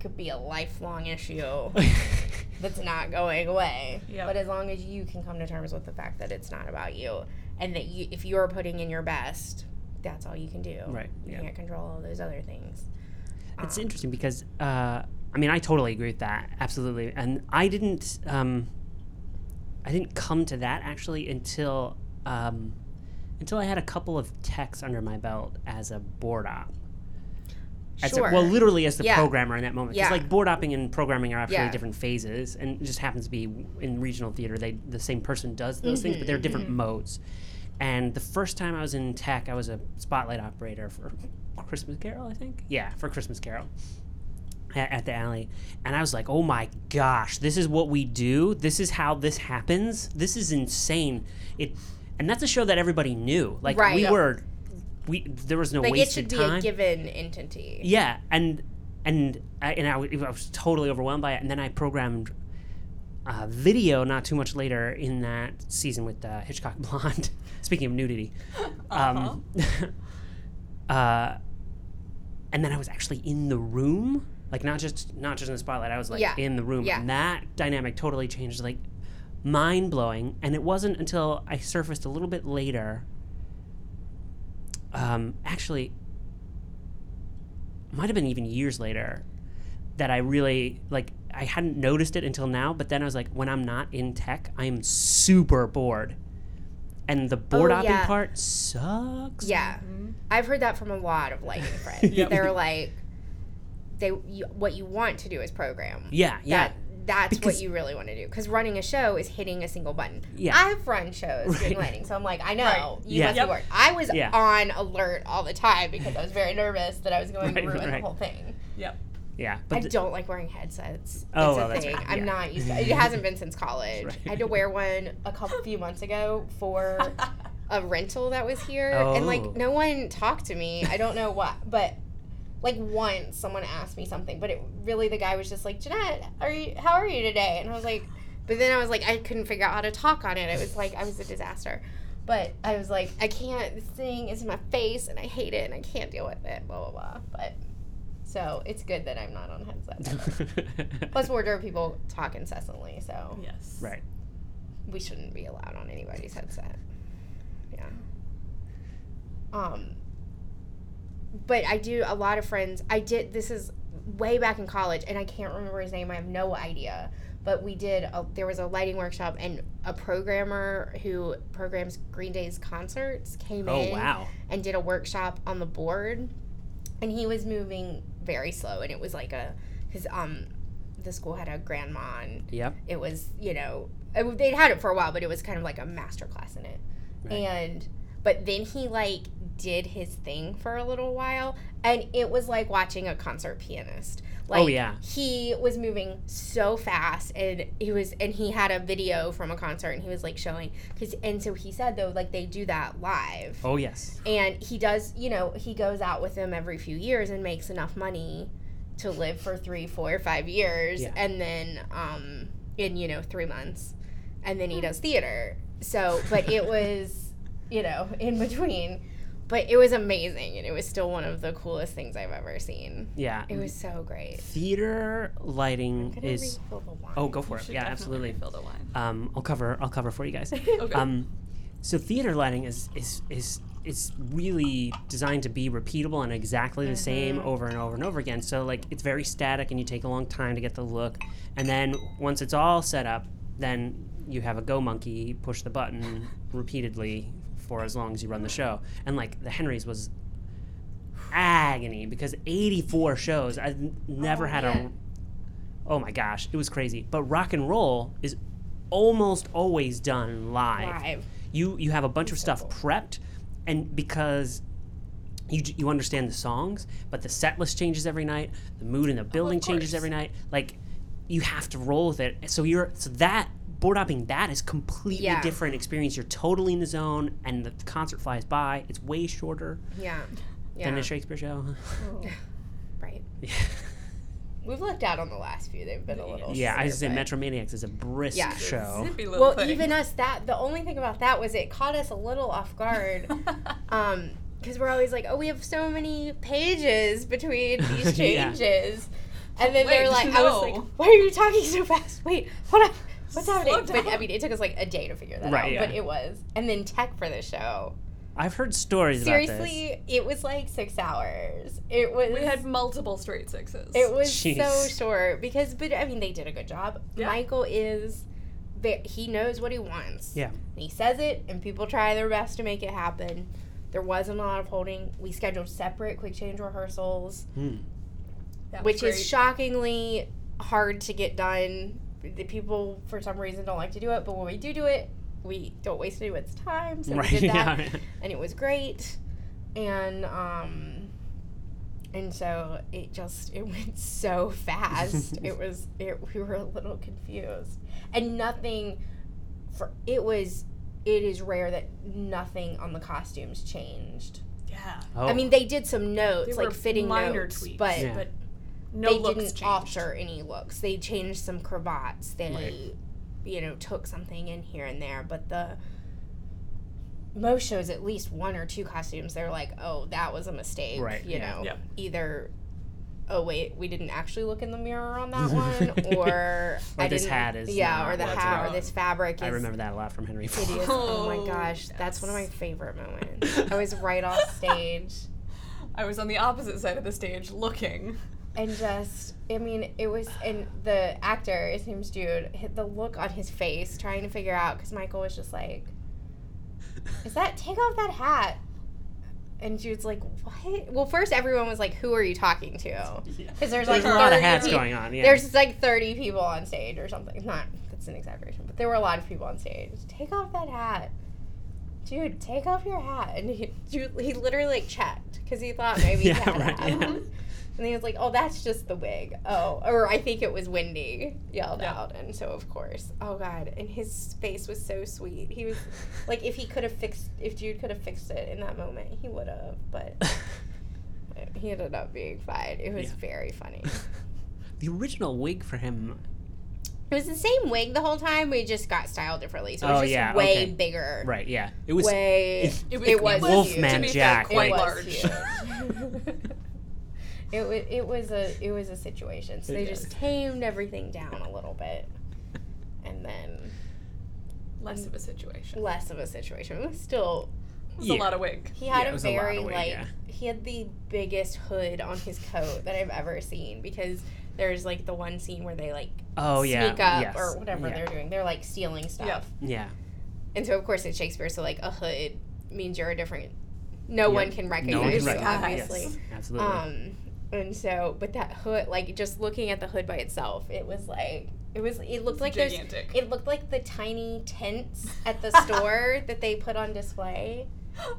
Could be a lifelong issue [LAUGHS] that's not going away. Yep. But as long as you can come to terms with the fact that it's not about you and that you if you're putting in your best, that's all you can do. Right, You yeah. can't control all those other things. It's Um, interesting because uh, I mean I totally agree with that absolutely, and I didn't um, I didn't come to that actually until um, until I had a couple of techs under my belt as a board op. As a, well, literally as the Yeah. programmer in that moment. Because Yeah. like board opping and programming are absolutely Yeah. different phases, and it just happens to be in regional theater. They the same person does those things, but they're different mm-hmm. Mm-hmm. modes. And the first time I was in tech, I was a spotlight operator for Christmas Carol, I think. Yeah, for Christmas Carol at, at the alley. And I was like, oh my gosh, this is what we do. This is how this happens. This is insane. It, and that's a show that everybody knew. Like Right. we were, we there was no like it should be time. a given entity. Yeah, and and I, and I, I was totally overwhelmed by it. And then I programmed uh, video not too much later in that season with uh, Hitchcock [LAUGHS] Blonde. Speaking of nudity, [LAUGHS] um, [LAUGHS] uh, and then I was actually in the room, like not just not just in the spotlight. I was like Yeah. in the room, Yeah. and that dynamic totally changed. Like mind blowing. And it wasn't until I surfaced a little bit later. Um, actually, might have been even years later that I really like. I hadn't noticed it until now, but then I was like, when I'm not in tech, I am super bored, and the board Oh, yeah. part sucks. Yeah, I've heard that from a lot of lighting friends. [LAUGHS] Yep. They're like, they you, what you want to do is program. yeah, yeah. That, that's Because- what you really want to do because running a show is hitting a single button. Yeah. I've run shows Right. doing lighting, so I'm like, I know Right. you Yeah. must Yep. be worried. I was Yeah. on alert all the time because I was very nervous that I was going Right, to ruin right. the whole thing. Yep. yeah. I But the- don't like wearing headsets. Oh, it's well, a that's thing. right, I'm yeah. not used to. It [LAUGHS] It hasn't been since college. Right. I had to wear one a couple few months ago for [LAUGHS] a rental that was here, and Oh. like no one talked to me. I don't know what, but like once someone asked me something, but it really the guy was just like, Jeanette, are you? How are you today? And I was like, but then I was like, I couldn't figure out how to talk on it. It was like I was a disaster. But I was like, I can't. This thing is in my face, and I hate it, and I can't deal with it. Blah blah blah. But so it's good that I'm not on headset. [LAUGHS] Plus, wardrobe people talk incessantly, so Yes. right. we shouldn't be allowed on anybody's headset. Yeah. Um. But I do a lot of friends. I did. This is way back in college, and I can't remember his name. I have no idea. But we did. A, there was a lighting workshop, and a programmer who programs Green Day's concerts came Oh in wow. and did a workshop on the board and he was moving very slow and it was like a because um the school had a grandMA and Yep. it was you know they'd had it for a while but it was kind of like a master class in it Right. and but then he like did his thing for a little while and it was like watching a concert pianist like Oh, yeah. he was moving so fast and he was and he had a video from a concert and he was like showing because and so he said though like they do that live Oh yes. and he does you know he goes out with them every few years and makes enough money to live for three four five years Yeah. and then um in you know three months and then he does theater so but it was you know in between but it was amazing and it was still one of the coolest things i've ever seen Yeah. it was so great Theater lighting is. the wine. Oh, go for You it. Yeah, absolutely. Fill the wine. Um, I'll cover. I'll cover for you guys. [LAUGHS] Okay. Um, so theater lighting is is is is really designed to be repeatable and exactly the same over and over and over again. So like it's very static and you take a long time to get the look, and then once it's all set up, then you have a go monkey push the button repeatedly for as long as you run the show. And like the Henrys was agony because 84 shows. I've never Oh, had man. a Oh my gosh, it was crazy. But rock and roll is almost always done live. live You you have a bunch of stuff prepped, and because you you understand the songs, but the set list changes every night. The mood in the building changes every night. Like you have to roll with it. So you're so that board opping that is completely Yeah. different experience. You're totally in the zone, and the concert flies by. It's way shorter yeah yeah than a Shakespeare show. [LAUGHS] right yeah, [LAUGHS] we've looked out on the last few they've been a little yeah. I just say slower, but- Metromaniacs is a brisk Yeah. show. Zippy well thing. even us that the only thing about that was it caught us a little off guard [LAUGHS] um because we're always like oh we have so many pages between these Yeah. changes and then they're Wait, like i was like no. why are you talking so fast wait what what's happening but i mean it took us like a day to figure that Right, out yeah. but it was and then tech for the show I've heard stories about this. seriously it was like six hours it was we had multiple straight sixes. it was Jeez. so short because, but I mean, they did a good job. Yeah. Michael is, he knows what he wants. Yeah. And he says it, and people try their best to make it happen. There wasn't a lot of holding. We scheduled separate quick change rehearsals, Hmm. That was which is shockingly hard to get done. The people, for some reason, don't like to do it, but when we do do it, we don't waste anyone's time. So Right. we did that Yeah. and it was great and um and so it just it went so fast [LAUGHS] it was it, we were a little confused and nothing for it was it is rare that nothing on the costumes changed yeah. Oh. i mean they did some notes They like were fitting minor notes tweaks, but Yeah. but no they looks didn't changed. alter any looks they changed some cravats they Right. you know took something in here and there but the most shows at least one or two costumes they're like oh that was a mistake Right, you yeah. know Yep. either oh wait, we didn't actually look in the mirror on that [LAUGHS] one, or I this didn't- hat is yeah, or the what's hat, or this fabric is I remember that a lot from Henry IV. hideous. Oh my Oh, [LAUGHS] gosh, that's one of my favorite moments. [LAUGHS] I was right off stage. I was on the opposite side of the stage looking. And just I mean it was and the actor his name's Jude hit the look on his face trying to figure out because Michael was just like is that take off that hat and Jude's like what well first everyone was like who are you talking to [LAUGHS] because there's like There's a lot of 30 hats peop- going on. Yeah. there's like 30 people on stage or something not that's an exaggeration but there were a lot of people on stage take off that hat Dude, take off your hat. And he, Jude, he literally like checked because he thought maybe he [LAUGHS] Yeah, had right, a hat. yeah. And he was like, "Oh, that's just the wig." Oh, or I think it was Wendy yelled Yeah. out, and so of course, oh god, and his face was so sweet. He was [LAUGHS] like, if he could have fixed, if Jude could have fixed it in that moment, he would have. But [LAUGHS] he ended up being fine. It was Yeah. very funny. [LAUGHS] the original wig for him. It was the same wig the whole time. We just got styled differently, so it was Oh, just yeah, way okay. bigger. Right. Yeah. It was. way. it- It it was Wolfman to be fair, Jack, quite large. Huge. it was it was a it was a situation. So they It just tamed everything down a little bit, and then Less of a situation. less of a situation. It was still It was Yeah. a lot of wig. he had Yeah, a was a lot very of like yeah. he had the biggest hood on his coat that I've ever seen because there's like the one scene where they like Oh yeah. sneak up yes, or whatever yeah. they're doing. They're like stealing stuff. Yep. Yeah. And so of course it's Shakespeare, so like a hood means you're a different no Yeah. one can No recognize one can you, recognize. obviously. Yes, absolutely. Um, and so, but that hood, like just looking at the hood by itself, it was like it was. It looked like there's. gigantic. It looked like the tiny tents at the [LAUGHS] store that they put on display.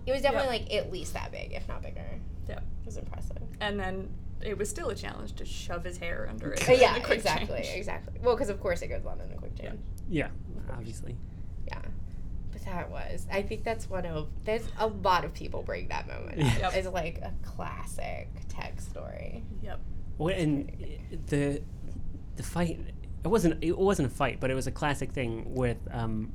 It was [GASPS] definitely like at least that big, if not bigger. Yep. It was impressive. And then it was still a challenge to shove his hair under it. [LAUGHS] Yeah, quick exactly, change. exactly. Well, because of course it goes on in a quick change. yeah. Obviously. Yeah. But that was. I think that's one of. There's a lot of people bring that moment Yeah. up as like a classic tech story. Yep. Well, and the the fight. It wasn't. It wasn't a fight, but it was a classic thing with um,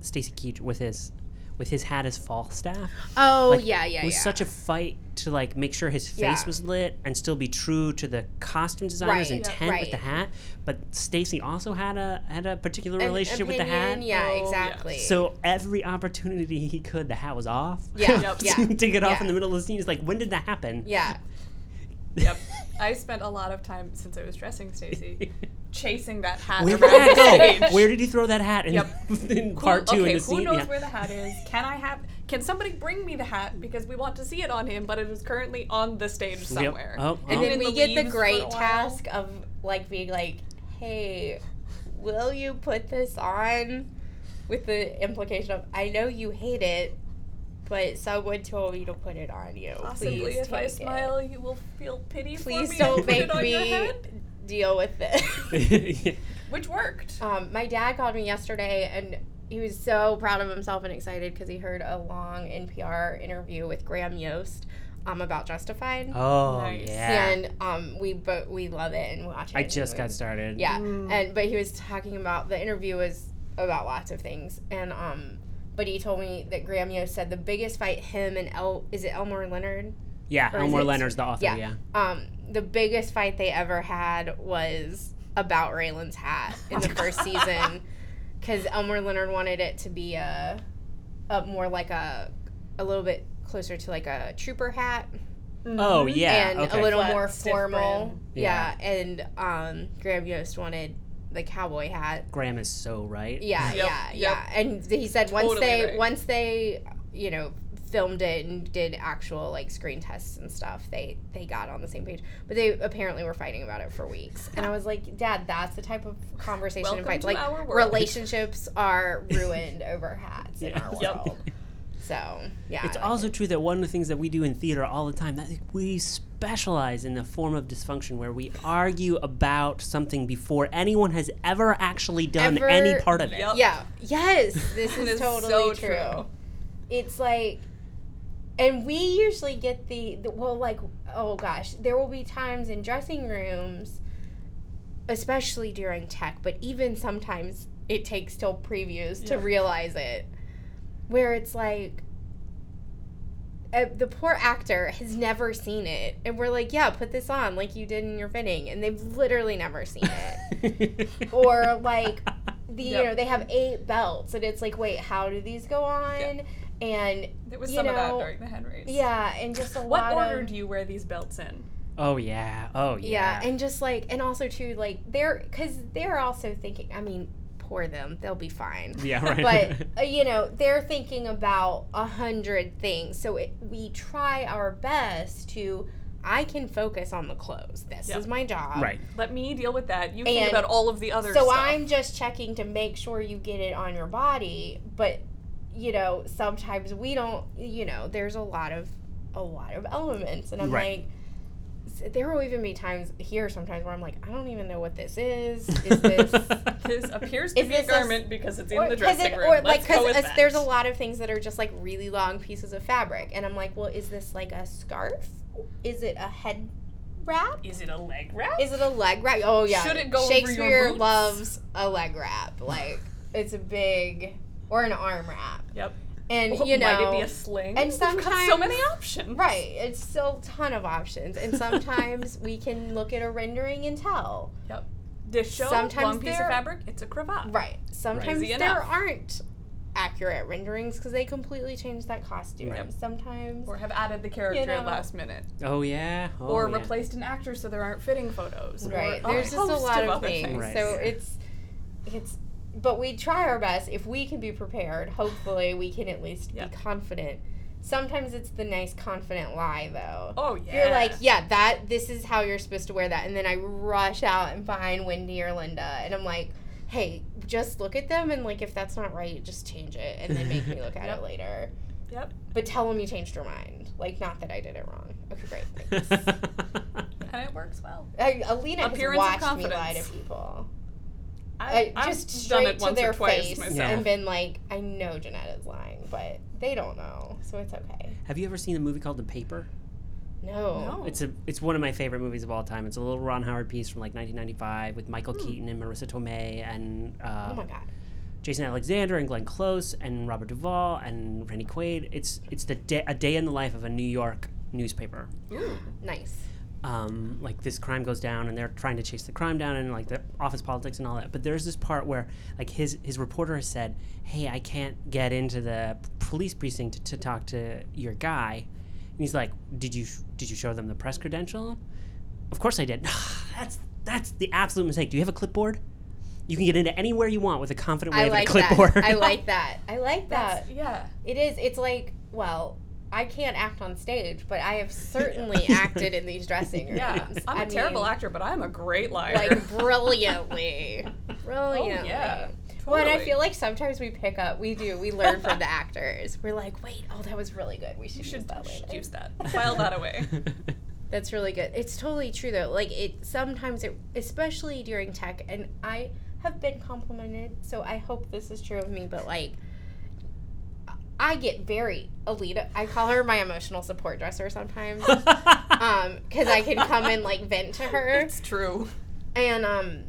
Stacy Keach with his with his hat as Falstaff. Oh Like, yeah, yeah, it was yeah. such a fight to like make sure his face Yeah. was lit and still be true to the costume designer's Right, intent with the hat. But Stacy also had a had a particular An relationship with the hat. opinion, Yeah, Oh, yeah. exactly. So every opportunity he could, the hat was off. Yeah, [LAUGHS] Yep. yeah, to get off in the middle of the scene. It's like, when did that happen? yeah, Yep. [LAUGHS] I spent a lot of time since I was dressing Stacy [LAUGHS] chasing that hat Where did that go? Where did he throw that hat in, Yep. [LAUGHS] in Who- part two okay, in the scene? who knows Yeah. where the hat is? Can I have? Can somebody bring me the hat because we want to see it on him, but it is currently on the stage Yep. somewhere. Oh, and oh. then we the get the leaves for a great task of like being like, "Hey, will you put this on?" With the implication of, "I know you hate it, but someone told me to put it on you. Possibly, Please if I take it. smile, you will feel pity for Please me. don't and put it make on your me head. Deal with this." [LAUGHS] [LAUGHS] Which worked. Um, my dad called me yesterday and he was so proud of himself and excited because he heard a long NPR interview with Graham Yost um, about Justified. oh, Nice. yeah. And um, we but we love it and watch it. I just we- got started. Yeah, Mm. and but he was talking about the interview was about lots of things and um, but he told me that Graham Yost said the biggest fight him and El is it Elmore Leonard Yeah, Or Elmore Leonard's the author, yeah. yeah. um, the biggest fight they ever had was about Raylan's hat in the first [LAUGHS] season because Elmore Leonard wanted it to be a, a more like a a little bit closer to like a trooper hat Oh, yeah. and okay. a little Flat, more formal. brim. Yeah. and um, Graham Yost wanted the cowboy hat. Graham is so right. Yeah, [LAUGHS] Yep, yeah, yep. yeah. And he said once they right. once they you know filmed it and did actual like screen tests and stuff, they they got on the same page. But they apparently were fighting about it for weeks. And I was like, Dad, that's the type of conversation Welcome and fights. Like our world. relationships are ruined over hats in our Yep. world. So yeah, It's I also true that one of the things that we do in theater all the time that we specialize in the form of dysfunction where we argue about something before anyone has ever actually done Ever- any part of it. Yep. Yeah. Yes, this [LAUGHS] That is is totally so true. true. It's like, and we usually get the, the well, like, oh gosh, there will be times in dressing rooms, especially during tech, but even sometimes it takes till previews to realize it, where it's like. uh, the poor actor has never seen it, and we're like, yeah, put this on like you did in your fitting, and they've literally never seen it. [LAUGHS] or like the you know they have eight belts, and it's like, wait, how do these go on? And There was you some of that during the Henrys. yeah, and just a What lot order of do you wear these belts in? oh yeah. Oh yeah. yeah. and just like and also too like they're because they're also thinking. I mean, poor them, they'll be fine. [LAUGHS] yeah. Right. but [LAUGHS] uh, you know they're thinking about a hundred things so it, we try our best to i can focus on the clothes this Yep. is my job right. Let me deal with that. You think And about all of the other so stuff. i'm just checking to make sure you get it on your body but you know sometimes we don't you know there's a lot of a lot of elements and i'm Right. like there will even be times here sometimes where i'm like i don't even know what this is is this [LAUGHS] This appears to be a this a garment because it's in the dressing it- room. or Let's like go with because there's a lot of things that are just like really long pieces of fabric, and I'm like, well, is this like a scarf? Is it a head wrap? Is it a leg wrap? Is it a leg wrap? Oh yeah, Should it go over your Shakespeare loves a leg wrap. Like it's a big or an arm wrap, yep. and Well, you know, Might it be a sling? and We've got so many options. right? It's still a ton of options, and sometimes we can look at a rendering and tell. Yep. This show, Sometimes long piece of fabric, it's a cravat. Right. Sometimes Easy there enough. aren't accurate renderings because they completely changed that costume. Right. Sometimes Or have added the character You know. at last minute. oh yeah. Oh, or yeah. replaced an actor so there aren't fitting photos. right. Or There's just a lot of other things. Right. So it's it's but we try our best. If we can be prepared, hopefully we can at least Yep. be confident. Sometimes it's the nice confident lie though. Oh yeah. You're like, yeah, that this is how you're supposed to wear that, and then I rush out and find Wendy or Linda, and I'm like, hey, just look at them, and like if that's not right, just change it, and then make me look at [LAUGHS] Yep. it later. Yep. But tell them you changed your mind. Like, not that I did it wrong. Okay, great. [LAUGHS] Thanks. And it works well. I, Alina Appearance of has watched me lie to people. I, I, I've just done straight it to their or twice face myself. And been like, I know Jeanette is lying, but they don't know, so it's okay. Have you ever seen a movie called The Paper? No. No. It's a it's one of my favorite movies of all time. It's a little Ron Howard piece from like 1995 with Michael Keaton and Marisa Tomei and uh, Hmm. Oh my god. Jason Alexander and Glenn Close and Robert Duvall and Randy Quaid. It's it's the day, a day in the life of a New York newspaper. Ooh. Nice. Um, like this crime goes down and they're trying to chase the crime down and like the office politics and all that. But there's this part where like his his reporter has said, "Hey, I can't get into the police precinct to, to talk to your guy." And he's like, "Did you did you show them the press credential?" Of course I did. [LAUGHS] that's that's the absolute mistake. Do you have a clipboard? You can get into anywhere you want with a confident I wave like and a clipboard. that. I [LAUGHS] like that. I like that. That's, yeah. It is. It's like, well, I can't act on stage, but I have [LAUGHS] certainly acted in these dressing rooms. Yeah. I'm a a terrible actor, but I'm a great liar. Like brilliantly, [LAUGHS] oh, brilliantly. Oh, yeah. Well, and I feel like sometimes we pick up, we do, we learn from the actors. We're like, wait, oh, that was really good. We should, you use should, that should later. use that. File that away. [LAUGHS] That's really good. It's totally true though. Like it sometimes it especially during tech and I have been complimented, so I hope this is true of me, but like I get very Alina. I call her my emotional support dresser sometimes. [LAUGHS] um cuz I can come and like vent to her It's true. and um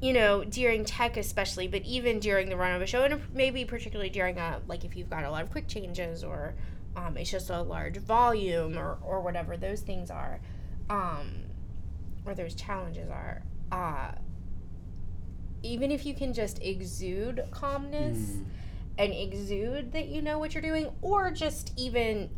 you know during tech especially but even during the run of a show and maybe particularly during a like if you've got a lot of quick changes or um, it's just a large volume or, or whatever those things are um, or those challenges are uh, even if you can just exude calmness Mm. And exude that you know what you're doing or just even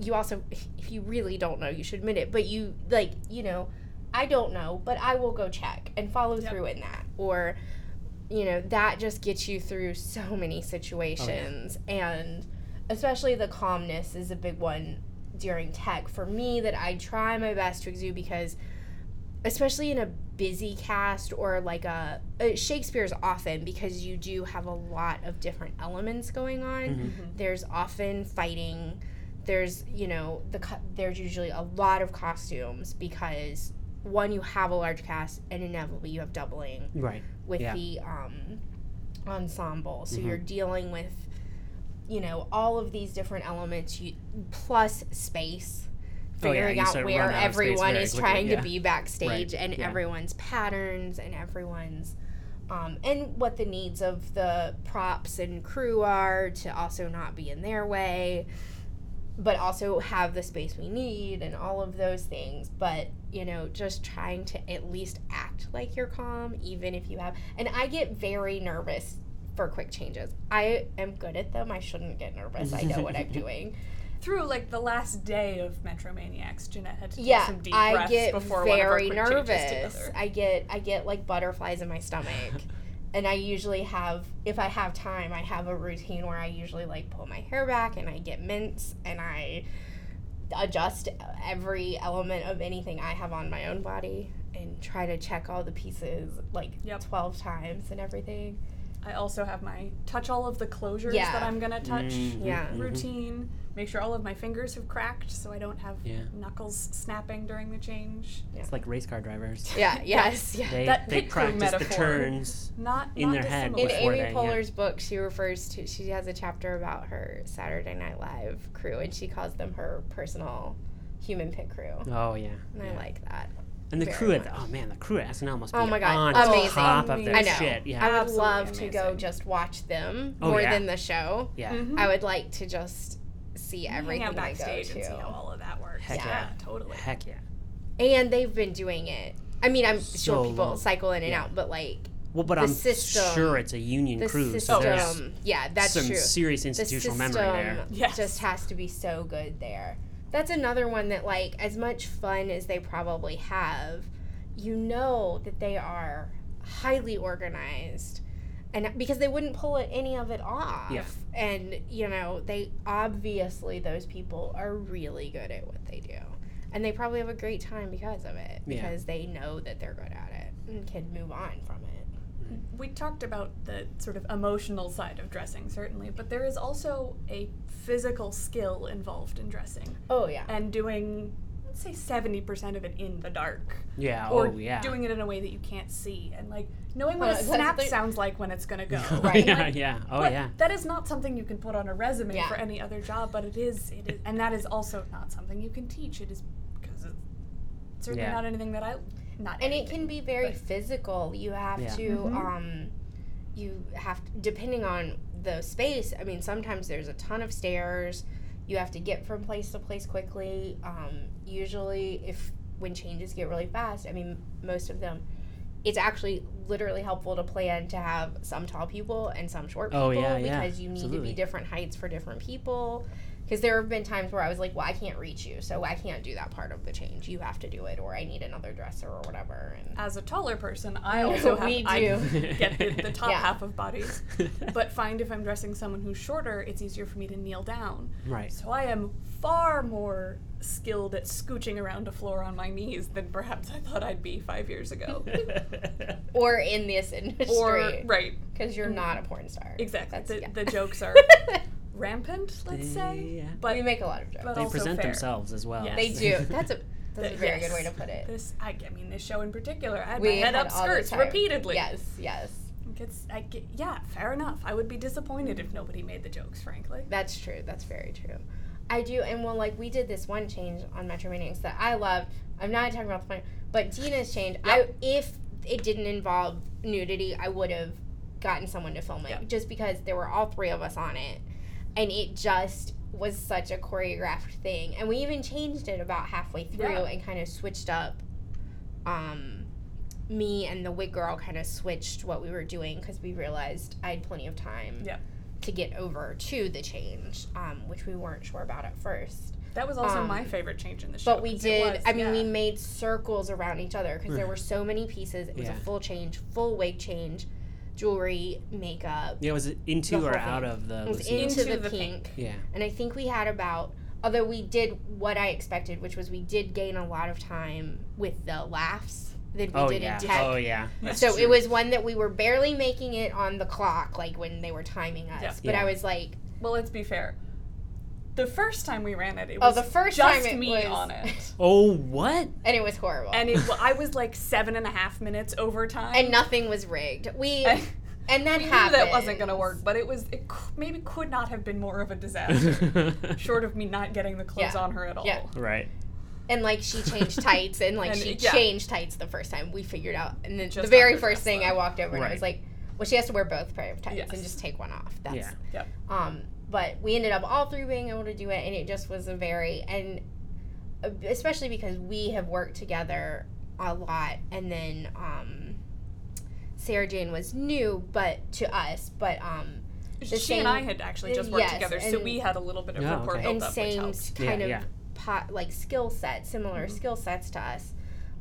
you also if you really don't know you should admit it but you like you know i don't know but i will go check and follow Yep. through in that. Or you know that just gets you through so many situations. Oh, and especially the calmness is a big one during tech for me that i try my best to exude because especially in a busy cast or like a, uh Shakespeare's often because you do have a lot of different elements going on. Mhm. There's often fighting. There's you know the co- there's usually a lot of costumes because one you have a large cast and inevitably you have doubling right. with Yeah. the um, ensemble. So Mhm. you're dealing with, you know, all of these different elements, you, plus space, Oh, yeah, figuring out where out everyone is quickly, trying yeah. to be backstage Right, and yeah. everyone's patterns and everyone's. Um, and what the needs of the props and crew are to also not be in their way. but also have the space we need and all of those things. But, you know, just trying to at least act like you're calm, even if you have. And I get very nervous for quick changes. I am good at them. I shouldn't get nervous. I know what I'm [LAUGHS] doing. Through like the last day of Metromaniacs, Jeanette had to take Yeah, some deep I breaths get before one of our very quick changes nervous. I get I get like butterflies in my stomach. [LAUGHS] and I usually have if I have time, I have a routine where I usually like pull my hair back and I get mints and I adjust every element of anything I have on my own body and try to check all the pieces like Yep. 12 times and everything. I also have my touch all of the closures Yeah. that I'm gonna touch Mhm, Yeah. mhm. routine. Make sure all of my fingers have cracked so I don't have Yeah. knuckles snapping during the change. It's like race car drivers. Yeah, [LAUGHS] yes, yeah. They, That they pit crew practice the turns. Not In not their head In Amy they- yeah. Poehler's book, she refers to she has a chapter about her Saturday Night Live crew, and she calls them her personal human pit crew, Oh yeah. and I like that. And the very crew at the, oh man, the crew at SNL must be Oh my God, on amazing. top of their I know. shit. Yeah. I would Absolutely love to go just watch them Oh, more yeah. than the show. yeah. Mhm. I would like to just see Hang everything out they go backstage and see how all of that works. Heck yeah. yeah. totally. Heck yeah. And they've been doing it. I mean, I'm So sure people long. cycle in and Yeah. out, but like Well, but The I'm system- sure it's a union the crew, system, so there's yeah, that's some true. serious the institutional system memory there. Yes. just has to be so good there. That's another one that, like, as much fun as they probably have, you know that they are highly organized. And because they wouldn't pull it, any of it off. Yeah. And, you know, they obviously, those people are really good at what they do. And they probably have a great time because of it. Yeah. Because they know that they're good at it and can move on from it. We talked about the sort of emotional side of dressing, certainly, but there is also a physical skill involved in dressing Oh, yeah. and doing, let's say, 70% of it in the dark. Yeah. or oh yeah. doing it in a way that you can't see and like knowing what Uh, a snap the- sounds like when it's gonna go. [LAUGHS] Right. yeah. Like, Yeah. Oh yeah. That is not something you can put on a resume Yeah. for any other job, but it is. It is, and that is also not something you can teach. It is because it's certainly Yeah. not anything that I. Not and it can be very but- physical you have Yeah. to Mhm. um you have to, depending on the space i mean sometimes there's a ton of stairs you have to get from place to place quickly. Um usually if when changes get really fast i mean most of them it's actually literally helpful to plan to have some tall people and some short people Oh, yeah, yeah, because you need to be different heights for different people because there have been times where I was like, well, I can't reach you, so I can't do that part of the change. You have to do it, or I need another dresser or whatever. And As a taller person, I [LAUGHS] also have We I [LAUGHS] get the, the top Yeah. half of bodies, [LAUGHS] but find if I'm dressing someone who's shorter, it's easier for me to kneel down. right. So I am far more skilled at scooching around a floor on my knees than perhaps I thought I'd be five years ago. or in this industry, or right, because you're mm-hmm. not a porn star. exactly. That's, The, yeah. the jokes are rampant, let's say. Yeah. But we make a lot of jokes. but they present fair. themselves as well. Yes. they do. [LAUGHS] That's a that's a Th- very good way to put it. This, I, I mean, this show in particular, I had we my head up skirts repeatedly. Yes, yes, It's, I get, yeah, fair enough. I would be disappointed if nobody made the jokes, frankly. that's true. That's very true. I do, and well, like we did this one change on Metromaniacs that I loved. I'm not talking about the point, but Dina's change. I if it didn't involve nudity, I would have gotten someone to film it Yep. just because there were all three of us on it, and it just was such a choreographed thing. And we even changed it about halfway through Yeah. and kind of switched up. Um, me and the wig girl kind of switched what we were doing because we realized I had plenty of time Yep. to get over to the change, um, which we weren't sure about at first. That was also Um, my favorite change in the show. But we did. was, I mean, we made circles around each other because there were so many pieces. It was Yeah. a full change, full wig change, jewelry, makeup. Yeah, was it into or whole out of the It was into, Into the, the pink. pink. Yeah. And I think we had about, although we did what I expected, which was we did gain a lot of time with the laughs that we Oh did yeah. in tech. Oh yeah. That's so true. it was one that we were barely making it on the clock, like when they were timing us. Yeah. But Yeah. I was like, Well, let's be fair. The first time we ran it, it Oh, was the first just time it me was- on it. [LAUGHS] Oh what? and it was horrible. And it, I was like [LAUGHS] seven and a half minutes over time. and nothing was rigged. We And [LAUGHS] and that we knew happened. that wasn't going to work, but it was it c- maybe could not have been more of a disaster. Short of me not getting the clothes Yeah. on her at all. Yeah. right. And like she changed tights, and like And, she yeah. changed tights the first time we figured out. And then the very first thing I walked over and I was like, well, she has to wear both pair of tights and just take one off. That's Yeah. Yep. um. But we ended up all three being able to do it, and it just was a very and uh, especially because we have worked together a lot, and then um, Sarah Jane was new, but to us, but um, she same- and I had actually just worked yes, together, so we had a little bit of Yeah, rapport okay. built and up, same helped. s- Yeah, kind of yeah. pot like skill set, similar Mm-hmm. skill sets to us.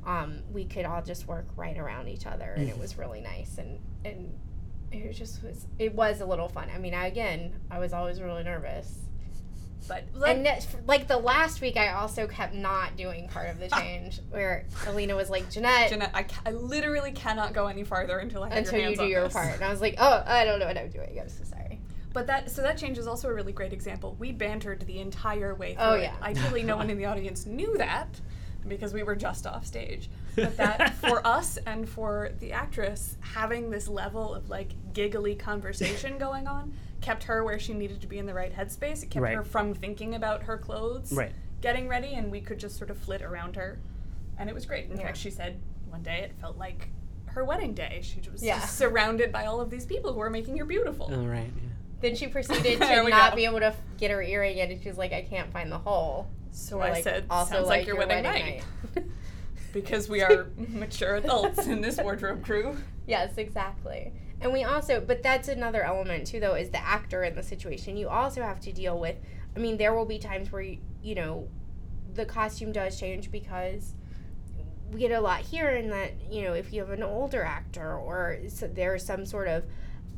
Um, we could all just work right around each other, and it Mm-hmm. was really nice. And and it just was it was a little fun. I mean, I, again, I was always really nervous. But and that, like the last week, I also kept not doing part of the [LAUGHS] change, where Alina was like, Jeanette, Jeanette, I, ca- I literally cannot go any farther until I have until your you do your this. part, and I was like, oh, I don't know what I'm doing. I'm so sorry. But that so that change is also a really great example. We bantered the entire way oh, through Oh, it. yeah. Ideally, no [LAUGHS] one in the audience knew that because we were just off stage. [LAUGHS] But that for us and for the actress, having this level of like giggly conversation [LAUGHS] going on kept her where she needed to be in the right headspace. It kept Right. her from thinking about her clothes, Right. getting ready, and we could just sort of flit around her, and it was great. In Yeah. fact, she said one day it felt like her wedding day. She was Yeah. just surrounded by all of these people who are making her beautiful. All right. Yeah. Then she proceeded [LAUGHS] to not go. be able to f- get her earring in, and she's like, I can't find the hole. So I like, said, sounds like, your, wedding, night. [LAUGHS] because we are [LAUGHS] mature adults in this wardrobe crew. yes, exactly. And we also, but that's another element too, though, is the actor in the situation. You also have to deal with. I mean, there will be times where you, you know, the costume does change because we get a lot here in that you know if you have an older actor or s there's some sort of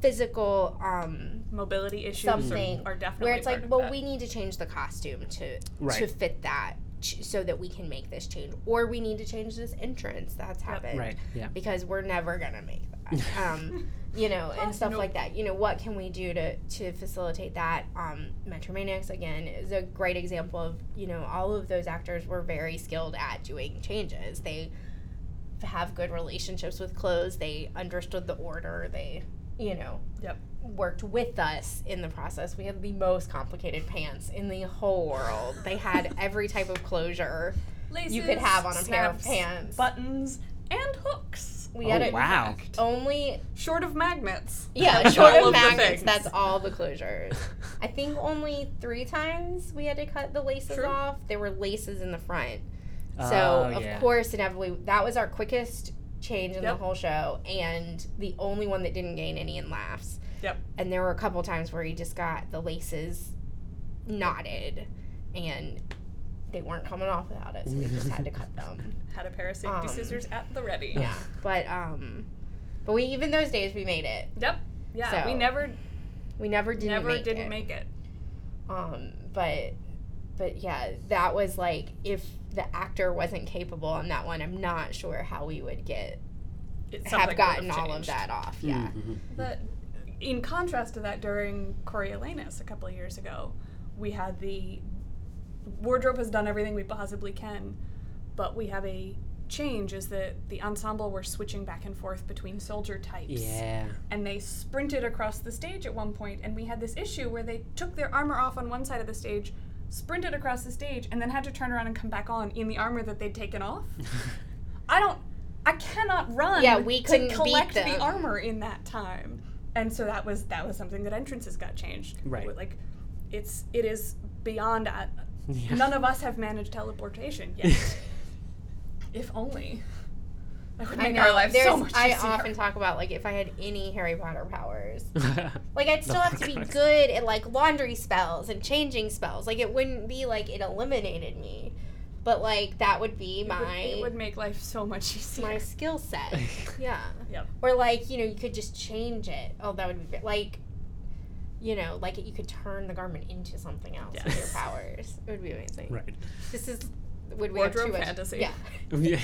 physical um Mobility issues something are, are definitely where it's part like, well, that. we need to change the costume to to fit that, ch- so that we can make this change, or we need to change this entrance. That's happened, Right. Yeah. Because we're never gonna make that, [LAUGHS] um, you know, and stuff Nope. like that. You know, what can we do to to facilitate that? Um, Metromaniacs again is a great example of you know all of those actors were very skilled at doing changes. They have good relationships with clothes. They understood the order. They, you know, Yep. worked with us in the process. We had the most complicated pants in the whole world. They had [LAUGHS] every type of closure Laces, you could have on a pair of pants. buttons, and hooks. we Oh, had it wow. only Short of magnets. yeah, [LAUGHS] short of magnets. That's all the closures. [LAUGHS] I think only three times we had to cut the laces True. off. There were laces in the front. Oh, so Oh, of yeah. course, inevitably, that was our quickest change in Yep. the whole show, and the only one that didn't gain any in laughs. Yep. And there were a couple times where he just got the laces knotted, and they weren't coming off without it, so we just had to cut them. [LAUGHS] Had a pair of safety Um, scissors at the ready. Yeah, but um, but we even those days we made it. Yep. Yeah. we never, We never didn't never make didn't it. make it. um, but but yeah, that was like if the actor wasn't capable on that one, I'm not sure how we would get It, something have would gotten all of that off. Yeah. Mhm. But in contrast to that, during Coriolanus a couple of years ago, we had the wardrobe has done everything we possibly can, but we have a change is that the ensemble were switching back and forth between soldier types. Yeah. And they sprinted across the stage at one point, and we had this issue where they took their armor off on one side of the stage, sprinted across the stage, and then had to turn around and come back on in the armor that they'd taken off. [LAUGHS] I don't. I cannot run. Yeah, we couldn't to beat collect the armor in that time, and so that was that was something that entrances got changed. Right. Like, it's it is beyond. Uh, [LAUGHS] Yeah. None of us have managed teleportation yet. [LAUGHS] if only. That would I make know. our lives There's, so much I often talk about like if I had any Harry Potter powers, [LAUGHS] like I'd still have to be good at like laundry spells and changing spells. Like it wouldn't be like it eliminated me, but like that would be It would- my it would make life so much easier. my skill set. [LAUGHS] Yeah. Yep. Or like you know you could just change it. Oh, that would be great. like. You know, like you could turn the garment into something else with your powers. It would be amazing. right. This is would we have Wardrobe too much? fantasy. Yeah. [LAUGHS] Yeah.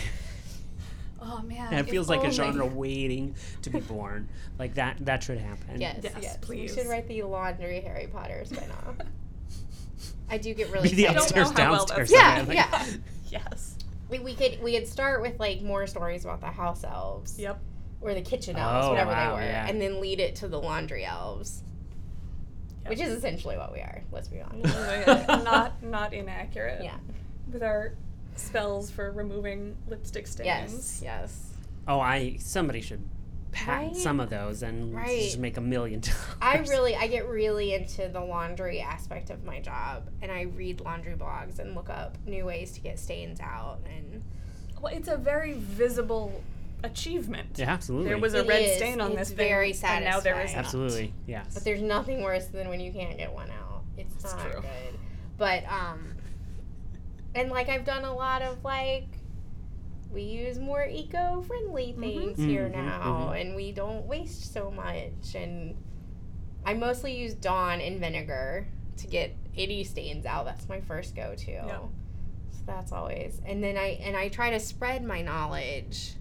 Oh man, it feels like a genre waiting to be born. Like that. That should happen. Yes, Yes, yes. please. We should write the laundry Harry Potter spin-off. [LAUGHS] I do get really Be the I don't excited. know upstairs how well downstairs. Yeah, like- yeah. [LAUGHS] yes. We, we could we could start with like more stories about the house elves Yep. or the kitchen oh, elves, Oh, whatever wow, they were, yeah. and then lead it to the laundry elves, Yep. which is essentially what we are. Let's be honest. [LAUGHS] not not inaccurate. yeah. With our spells for removing lipstick stains. Yes. Yes. Oh, I somebody should pat Right. some of those and Right. just make a million dollars. I really, I get really into the laundry aspect of my job, and I read laundry blogs and look up new ways to get stains out. And Well, it's a very visible achievement. Yeah, absolutely. There was a It red is. stain on It's this thing, very and now there is not. absolutely yes. but there's nothing worse than when you can't get one out. It's It's not true. good. But um, and like I've done a lot of like. We use more eco-friendly things here Mhm, now, mhm. and we don't waste so much. And I mostly use Dawn and vinegar to get itty stains out. That's my first go-to. Yeah. So that's always. And then I and I try to spread my knowledge.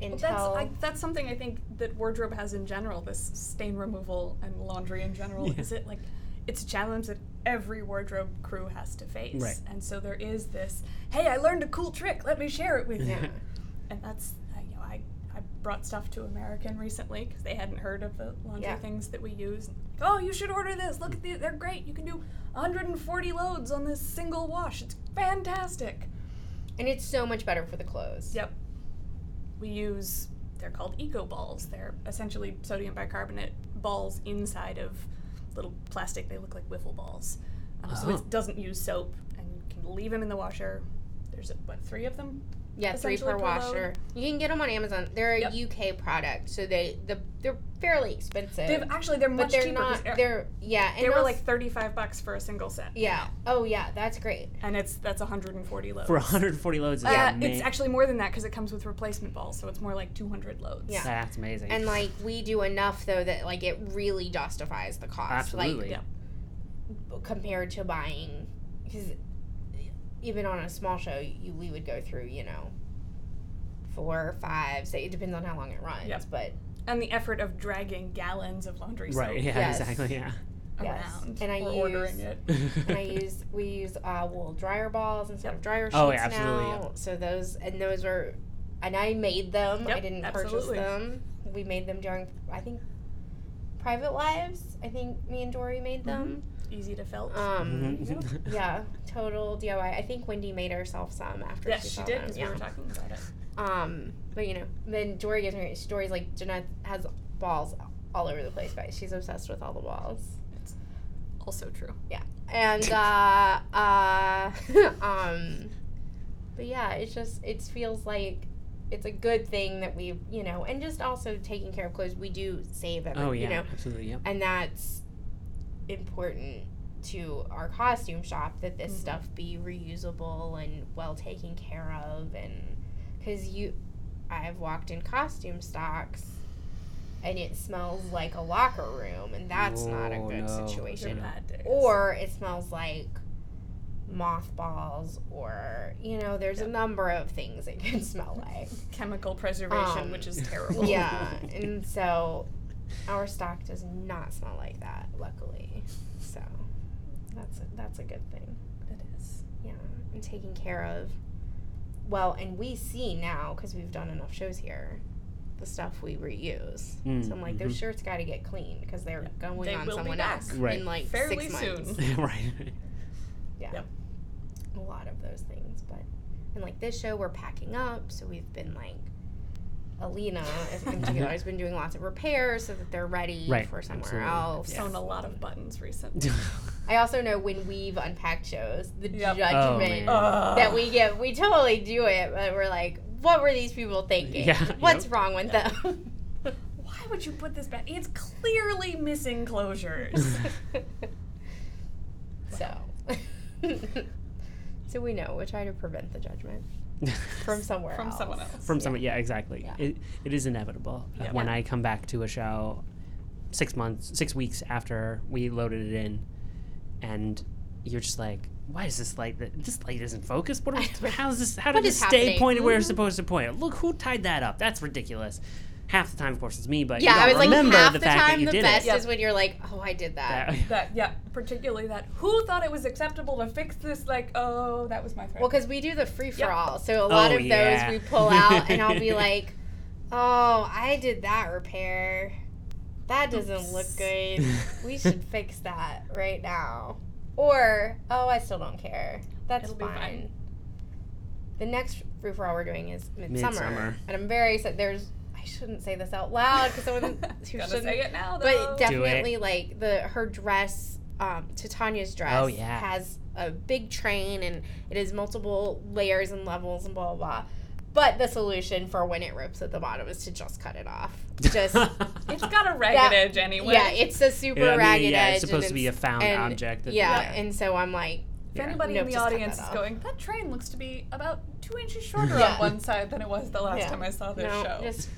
Well, that's I, that's something I think that wardrobe has in general. This stain removal and laundry in general Yeah. is it like it's a challenge that every wardrobe crew has to face. Right. And so there is this. Hey, I learned a cool trick. Let me share it with you. And that's uh, you know I I brought stuff to American recently because they hadn't heard of the laundry Yeah. things that we use. Oh, you should order this. Look at these. They're great. You can do 140 loads on this single wash. It's fantastic. and it's so much better for the clothes. Yep. We use they're called eco balls. They're essentially sodium bicarbonate balls inside of little plastic. They look like wiffle balls. Um, So Oh. it doesn't use soap, and you can leave them in the washer. There's what three of them? Yeah, three per per washer. load. You can get them on Amazon. They're a Yep. UK product, so they the they're fairly expensive. They've actually they're but much they're cheaper. 'cause not. they're- They're yeah. And they were also- like 35 bucks for a single set. yeah. Oh yeah, that's great. And it's that's 140 loads. For 140 loads, yeah, Uh, it's actually more than that because it comes with replacement balls, so it's more like 200 loads. Yeah. that's amazing. And like we do enough though that like it really justifies the cost. Absolutely. Yeah. Like compared to buying, because even on a small show, you we would go through you know four, five. Say it depends on how long it runs, Yep. but And the effort of dragging gallons of laundry soap. right? Yeah, Yes. exactly. Yeah. Yes. And I or use- ordering it. and I [LAUGHS] use we use uh, wool dryer balls instead of dryer sheets Oh, yeah, absolutely, now. yeah. So those and those were, and I made them. I didn't absolutely. purchase them. We made them during I think private lives. I think me and Dory made them. Easy to felt. Um, Mhm. yeah, total DIY. I think Wendy made herself some after yes, she, she did because Yeah. we were talking about it. Um, but you know, then Dory gives me Dory's like Jeanette has balls all over the place, guys. She's obsessed with all the balls. It's also true. Yeah, and uh uh [LAUGHS] um but yeah it's just it feels like it's a good thing that we you know and just also taking care of clothes we do save every Oh yeah, you know absolutely. Yep. and that's important to our costume shop that this Mhm. stuff be reusable and well taken care of and because you i've walked in costume stocks and it smells like a locker room and that's not a Oh, good no. Situation or it smells like mothballs or you know there's a number of things it can [LAUGHS] smell like chemical preservation, Um, which is terrible. yeah [LAUGHS] and so our stock does not smell like that luckily so that's a, that's a good thing it is. yeah and taking care of well and we see now because we've done enough shows here the stuff we reuse Mm, so i'm like those mhm. shirts got to get cleaned because they're going They on will be someone back. else Right. in like Fairly six months soon. [LAUGHS] right. yeah Yep. a lot of those things but and like this show we're packing up so we've been like alina as- in particular has been doing lots of repairs so that they're ready Right, for somewhere absolutely. else Sewn a lot of buttons recently. [LAUGHS] i also know when we've unpacked shows the Yep. Oh, judgment man. Ugh. that we get we totally do it but we're like what were these people thinking Yeah, what's yep. wrong with them [LAUGHS] Why would you put this back? It's clearly missing closures. [LAUGHS] so so we know we try to prevent the judgment [LAUGHS] from somewhere From else. someone else. From someone, yeah, exactly. Yeah. It, it is inevitable Yeah. when Yeah. I come back to a show six months, six weeks after we loaded it in, and you're just like, why is this light? that- This light isn't focused. What? Are, [LAUGHS] how's this? How What did this stay happening? pointed where it's Mhm. supposed to point? Look who tied that up. That's ridiculous. Half the time, of course, it's me, but yeah, you I don't was like remember half the the, fact that time you the did best it. is when you're like, oh, I did that. That- that yeah, particularly that. Who thought it was acceptable to fix this? Like, oh, that was my thread. Well, because we do the free for all, so a lot Oh, of yeah. those we pull out, and I'll be [LAUGHS] like, oh, I did that repair. That doesn't look good. [LAUGHS] We should fix that right now. Or, oh, I still don't care. That's It'll be fine. fine. The next free for all we're doing is Midsummer, Midsummer. and I'm very excited. There's, I I shouldn't say this out loud because someone [LAUGHS] who shouldn't. say it now, though. But definitely, like the her dress, um, Titania's dress, Oh, yeah. has a big train and it has multiple layers and levels and blah blah blah. But the solution for when it rips at the bottom is to just cut it off. Just [LAUGHS] it's got a ragged That- edge anyway. yeah, it's a super Yeah, I mean, ragged yeah, edge. it's supposed to be a found and- object. that- yeah, Yeah. and so I'm like, If Yeah. anybody Nope, in the audience is going, that train looks to be about two inches shorter Yeah. on one side than it was the last Yeah. time I saw this no, show. just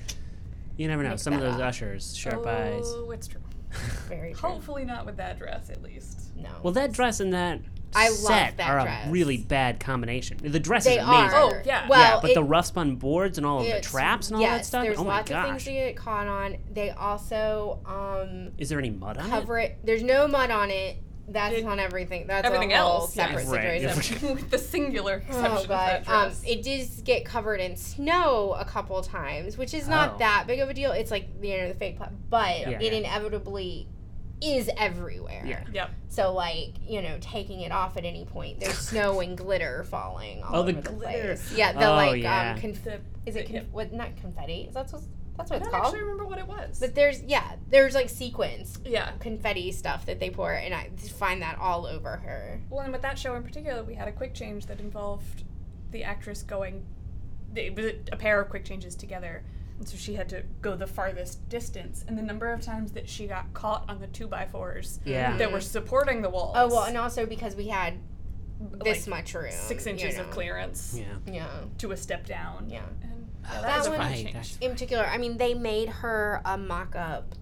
You never know. Some of those up. ushers, sharp eyes. oh, it's true. [LAUGHS] very true. Hopefully not with that dress, at least. No. Well, that dress and that I love set that are dress. a really bad combination. The dress they is amazing. are. Oh, yeah. Well, yeah, but it- the rough spun boards and all of the traps and all yes, that stuff. There's oh my lots of things gosh! to get caught on. They also um, Is there any mud on it? cover it. There's no mud on it. That's It- on everything. That's everything a whole else, separate Right, situation. [LAUGHS] with the singular exception Oh of god! that Um, it did get covered in snow a couple times, which is not Oh. that big of a deal. It's like you know the fake, pla- but Yeah. it Yeah. inevitably is everywhere. Yeah. yep. So like you know, taking it off at any point, there's snow [LAUGHS] and glitter falling all Oh, over the glitter. place. Yeah, the Oh, like yeah. um, conf- The, is it yeah. conf- what? Not confetti. Is that what that's I what it's don't called? actually remember what it was. But there's yeah, there's like sequins yeah. confetti stuff that they pour, and I find that all over her. Well, and with that show in particular, we had a quick change that involved the actress going. It was a pair of quick changes together, and so she had to go the farthest distance. And the number of times that she got caught on the two by fours Yeah. that were supporting the walls. Oh well, and also because we had this Like, much room, six you inches of clearance Yeah. Yeah. to a step down. Yeah. And yeah, Oh, that, that one- Right, that's- In particular, I mean, they made her a mock-up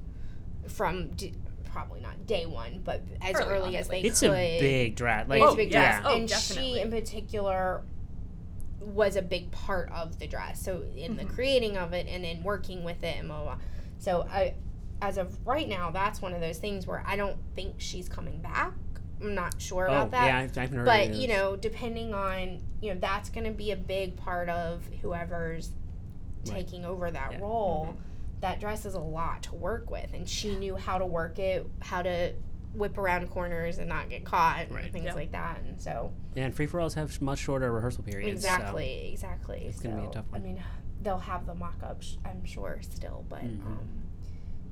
from d- probably not day one, but as Early early on, as they least. It's could. a big dress. Like, It's Oh, a big yes. dress, Oh, and definitely. she in particular was a big part of the dress. So in the Mhm. creating of it and in working with it and blah, blah, blah. So I, as of right now, that's one of those things where I don't think she's coming back. I'm not sure oh, about that. yeah, I've, I've heard but you know, depending on you know, that's going to be a big part of whoever's Right. Taking over that Yeah. role. That dress is a lot to work with, and she knew how to work it, how to whip around corners and not get caught, and Right. things Yeah. like that. And so, Yeah, and free for alls have much shorter rehearsal periods. so- exactly, exactly. it's gonna be a tough one. I mean, they'll have the mock-ups, I'm sure, still, but Mhm. um,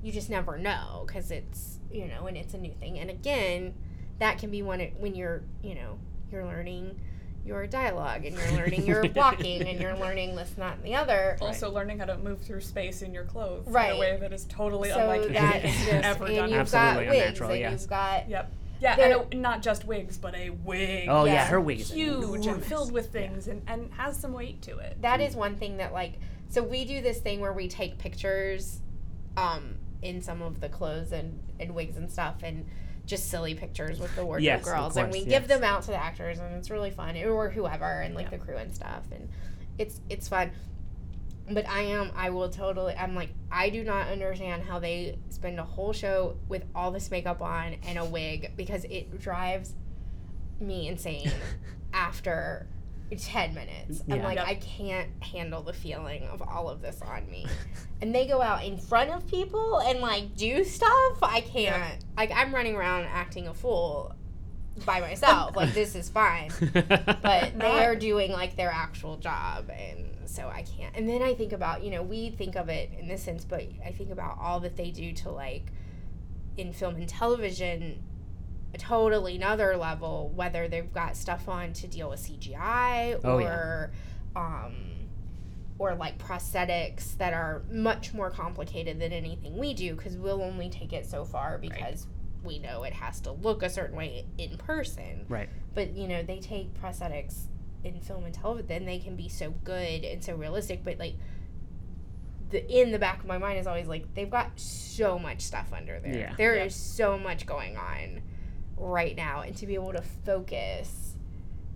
you just never know because it's you know, and it's a new thing. And again, that can be when when you're you know you're learning your dialogue and you're learning your [LAUGHS] walking and you're learning this, that, and the other. Also, learning how to move through space in your clothes right. in Right. a way that is totally so unlike that's anything just you've ever and done. you've Absolutely got wigs unnatural, and yes. you've got Yep. Yeah, There- and a, not just wigs, but a wig. Oh yeah, Yeah. her wig is huge and filled with things and, and has some weight to it. that is one thing that like so we do this thing where we take pictures um in some of the clothes and, and wigs and stuff and just silly pictures with the wardrobe Yes, girls and we course, give them out to the actors and it's really fun or whoever and like Yeah. the crew and stuff and it's it's fun but i am i will totally i'm like i do not understand how they spend a whole show with all this makeup on and a wig because it drives me insane [LAUGHS] after 10 minutes. I'm like, Yep. I can't handle the feeling of all of this on me. [LAUGHS] and they go out in front of people and like do stuff. I can't. Like, I'm running around acting a fool by myself. like, this is fine. [LAUGHS] But they are doing like their actual job. And so I can't. And then I think about, you know, we think of it in this sense, but I think about all that they do to like in film and television a totally another level whether they've got stuff on to deal with CGI Oh, or um or like prosthetics that are much more complicated than anything we do because we'll only take it so far because we know it has to look a certain way in person Right. but you know they take prosthetics in film and television then they can be so good and so realistic but like the in the back of my mind is always like they've got so much stuff under there Yeah. There is Yeah. so much going on right now and to be able to focus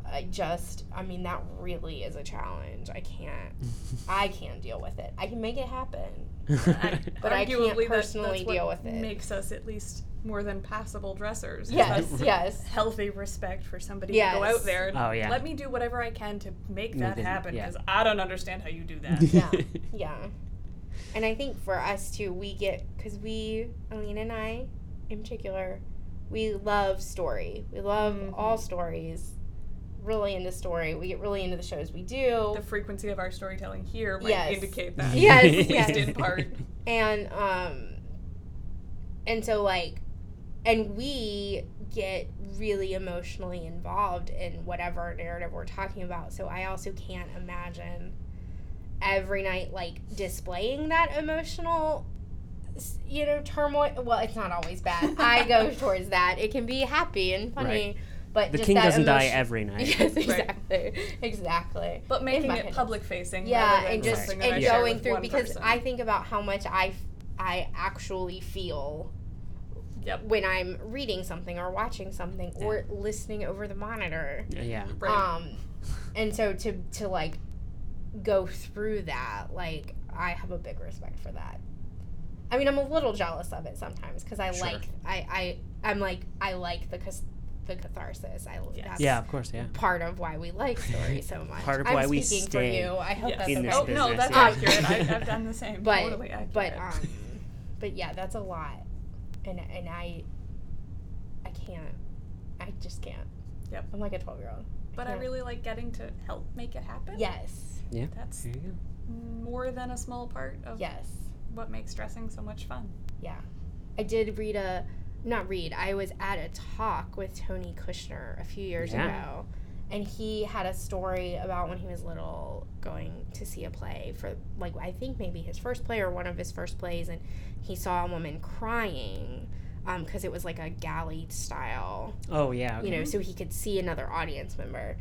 I just I mean that really is a challenge I can't [LAUGHS] I can't deal with it I can make it happen [LAUGHS] But I can't personally that's what deal with it. Makes us at least more than passable dressers. yes [LAUGHS] yes Healthy respect for somebody Yes. to go out there and Oh, yeah. let me do whatever I can to make Make that it- happen yeah. because I don't understand how you do that. yeah yeah and i think for us too we get because we alina and i in particular we love story we love Mhm. all stories really into story. We get really into the shows we do. The frequency of our storytelling here might Yes. indicate that. [LAUGHS] Yes, At [LAUGHS] least yes. in part. and um and so like and we get really emotionally involved in whatever narrative we're talking about so i also can't imagine every night like displaying that emotional s- you know turmoil well it's not always bad i go [LAUGHS] towards that it can be happy and funny Right. but The just king that doesn't die every night. [LAUGHS] yes exactly exactly But making it public facing. yeah and just something that I and share going through because person. i think about how much i f- i actually feel Yep. when i'm reading something or watching something or listening over the monitor Yeah. Right. um and so to to like go through that like i have a big respect for that i mean i'm a little jealous of it sometimes because i Sure. like i i i'm like i like the cas- the catharsis i Yes. that's Yeah, of course, yeah. part of why we like [LAUGHS] stories so much Part of I'm why we speaking stay for you i hope Yes. that's in okay this oh no, that's yeah. accurate. I, I've done the [LAUGHS] same. but totally accurate. but um but yeah that's a lot and and i i can't i just can't Yep. i'm like a 12 year old But I really like getting to help make it happen. yes Yeah. That's There you go. more than a small part of yes what makes dressing so much fun. yeah i did read a not read i was at a talk with tony kushner a few years Yeah. ago and he had a story about when he was little going to see a play for like i think maybe his first play or one of his first plays and he saw a woman crying um, because it was like a galley style Oh, yeah. you know, mm-hmm. so he could see another audience member.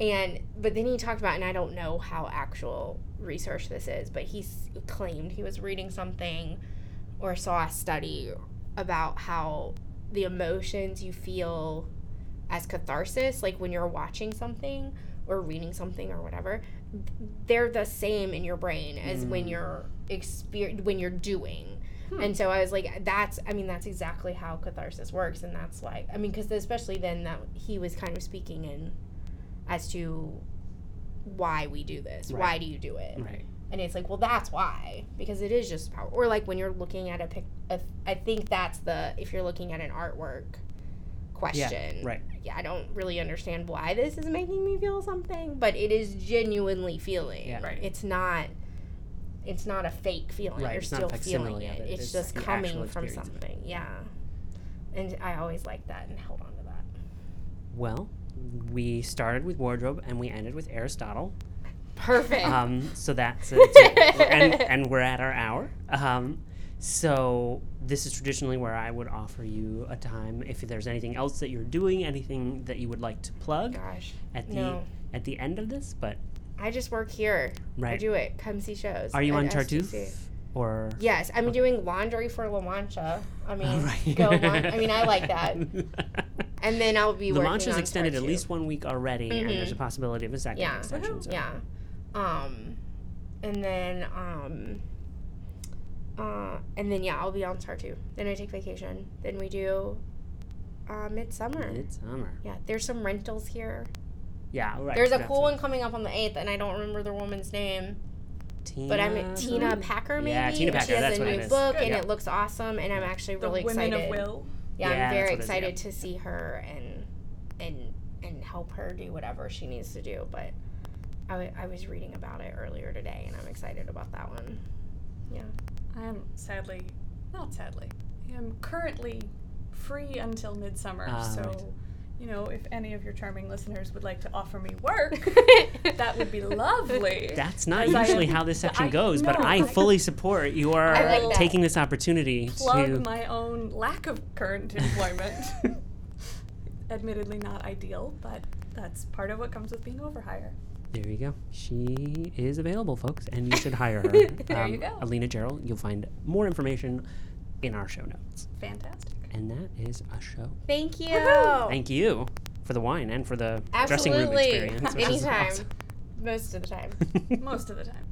And but then he talked about, and I don't know how actual research this is, but he claimed he was reading something or saw a study about how the emotions you feel as catharsis, like when you're watching something or reading something or whatever, they're the same in your brain as when Mm. you're exper- when you're doing. Hmm. And so I was like, that's, I mean, that's exactly how catharsis works. And that's like, I mean, because especially then that he was kind of speaking in as to why we do this. Right. Why do you do it? Right. And it's like, well, that's why. Because it is just power. Or like when you're looking at a pic, a, I think that's the, if you're looking at an artwork question. Right. Yeah, I don't really understand why this is making me feel something, but it is genuinely feeling. Yeah. Right. It's not. It's not a fake feeling. Right, You're it's still feeling it. it, It's it's just coming from experience of it. something. Yeah. And I always liked that and held on to that. Well, we started with wardrobe and we ended with Aristotle. Perfect. Um, so that's it's [LAUGHS] a- and, and we're at our hour. Um, so this is traditionally where I would offer you a time if there's anything else that you're doing, anything that you would like to plug Gosh, at the no. at the end of this. But I just work here. Right. I do it. Come see shows. are you on STC. Tartuffe or? Yes, I'm doing laundry for La Mancha. I [LAUGHS] mean, right. go. Lon- I mean, I like that. [LAUGHS] And then I'll be the working launch is on extended at Tartuffe. least one week already, and there's a Mhm. possibility of a second Yeah. extension. So. Yeah. Um, and then um, uh, and then yeah, I'll be on Tartu. Then I take vacation. Then we do uh, midsummer. Midsummer. Yeah, there's some rentals here. Yeah, right. There's a that's cool one coming up on the eighth, and I don't remember the woman's name. Tina, But I'm Tina Packer, maybe. Yeah, Tina and She has that's a new book, Good. and Yeah. it looks awesome. And I'm actually The really Women excited. of Will. Yeah, Yeah, I'm very what it is, excited yeah. to see her and and and help her do whatever she needs to do. But I, w- I was reading about it earlier today, and I'm excited about that one. Yeah. I am sadly, not sadly, I am currently free until midsummer. Ah, so, right. You know, if any of your charming listeners would like to offer me work, [LAUGHS] that would be lovely. That's not As usually am- how this section I- goes, but I I- [LAUGHS] fully support you are like taking this opportunity to Plug my own lack of current employment. [LAUGHS] Admittedly, not ideal, but that's part of what comes with being overhire. There you go. She is available, folks, and you should hire her. There you um, go. Alina Gerald. You'll find more information in our show notes. Fantastic. And that is a show. Thank you. Woohoo! Thank you for the wine and for the dressing room Absolutely. experience. which Anytime. awesome. Most of the time. [LAUGHS] Most of the time.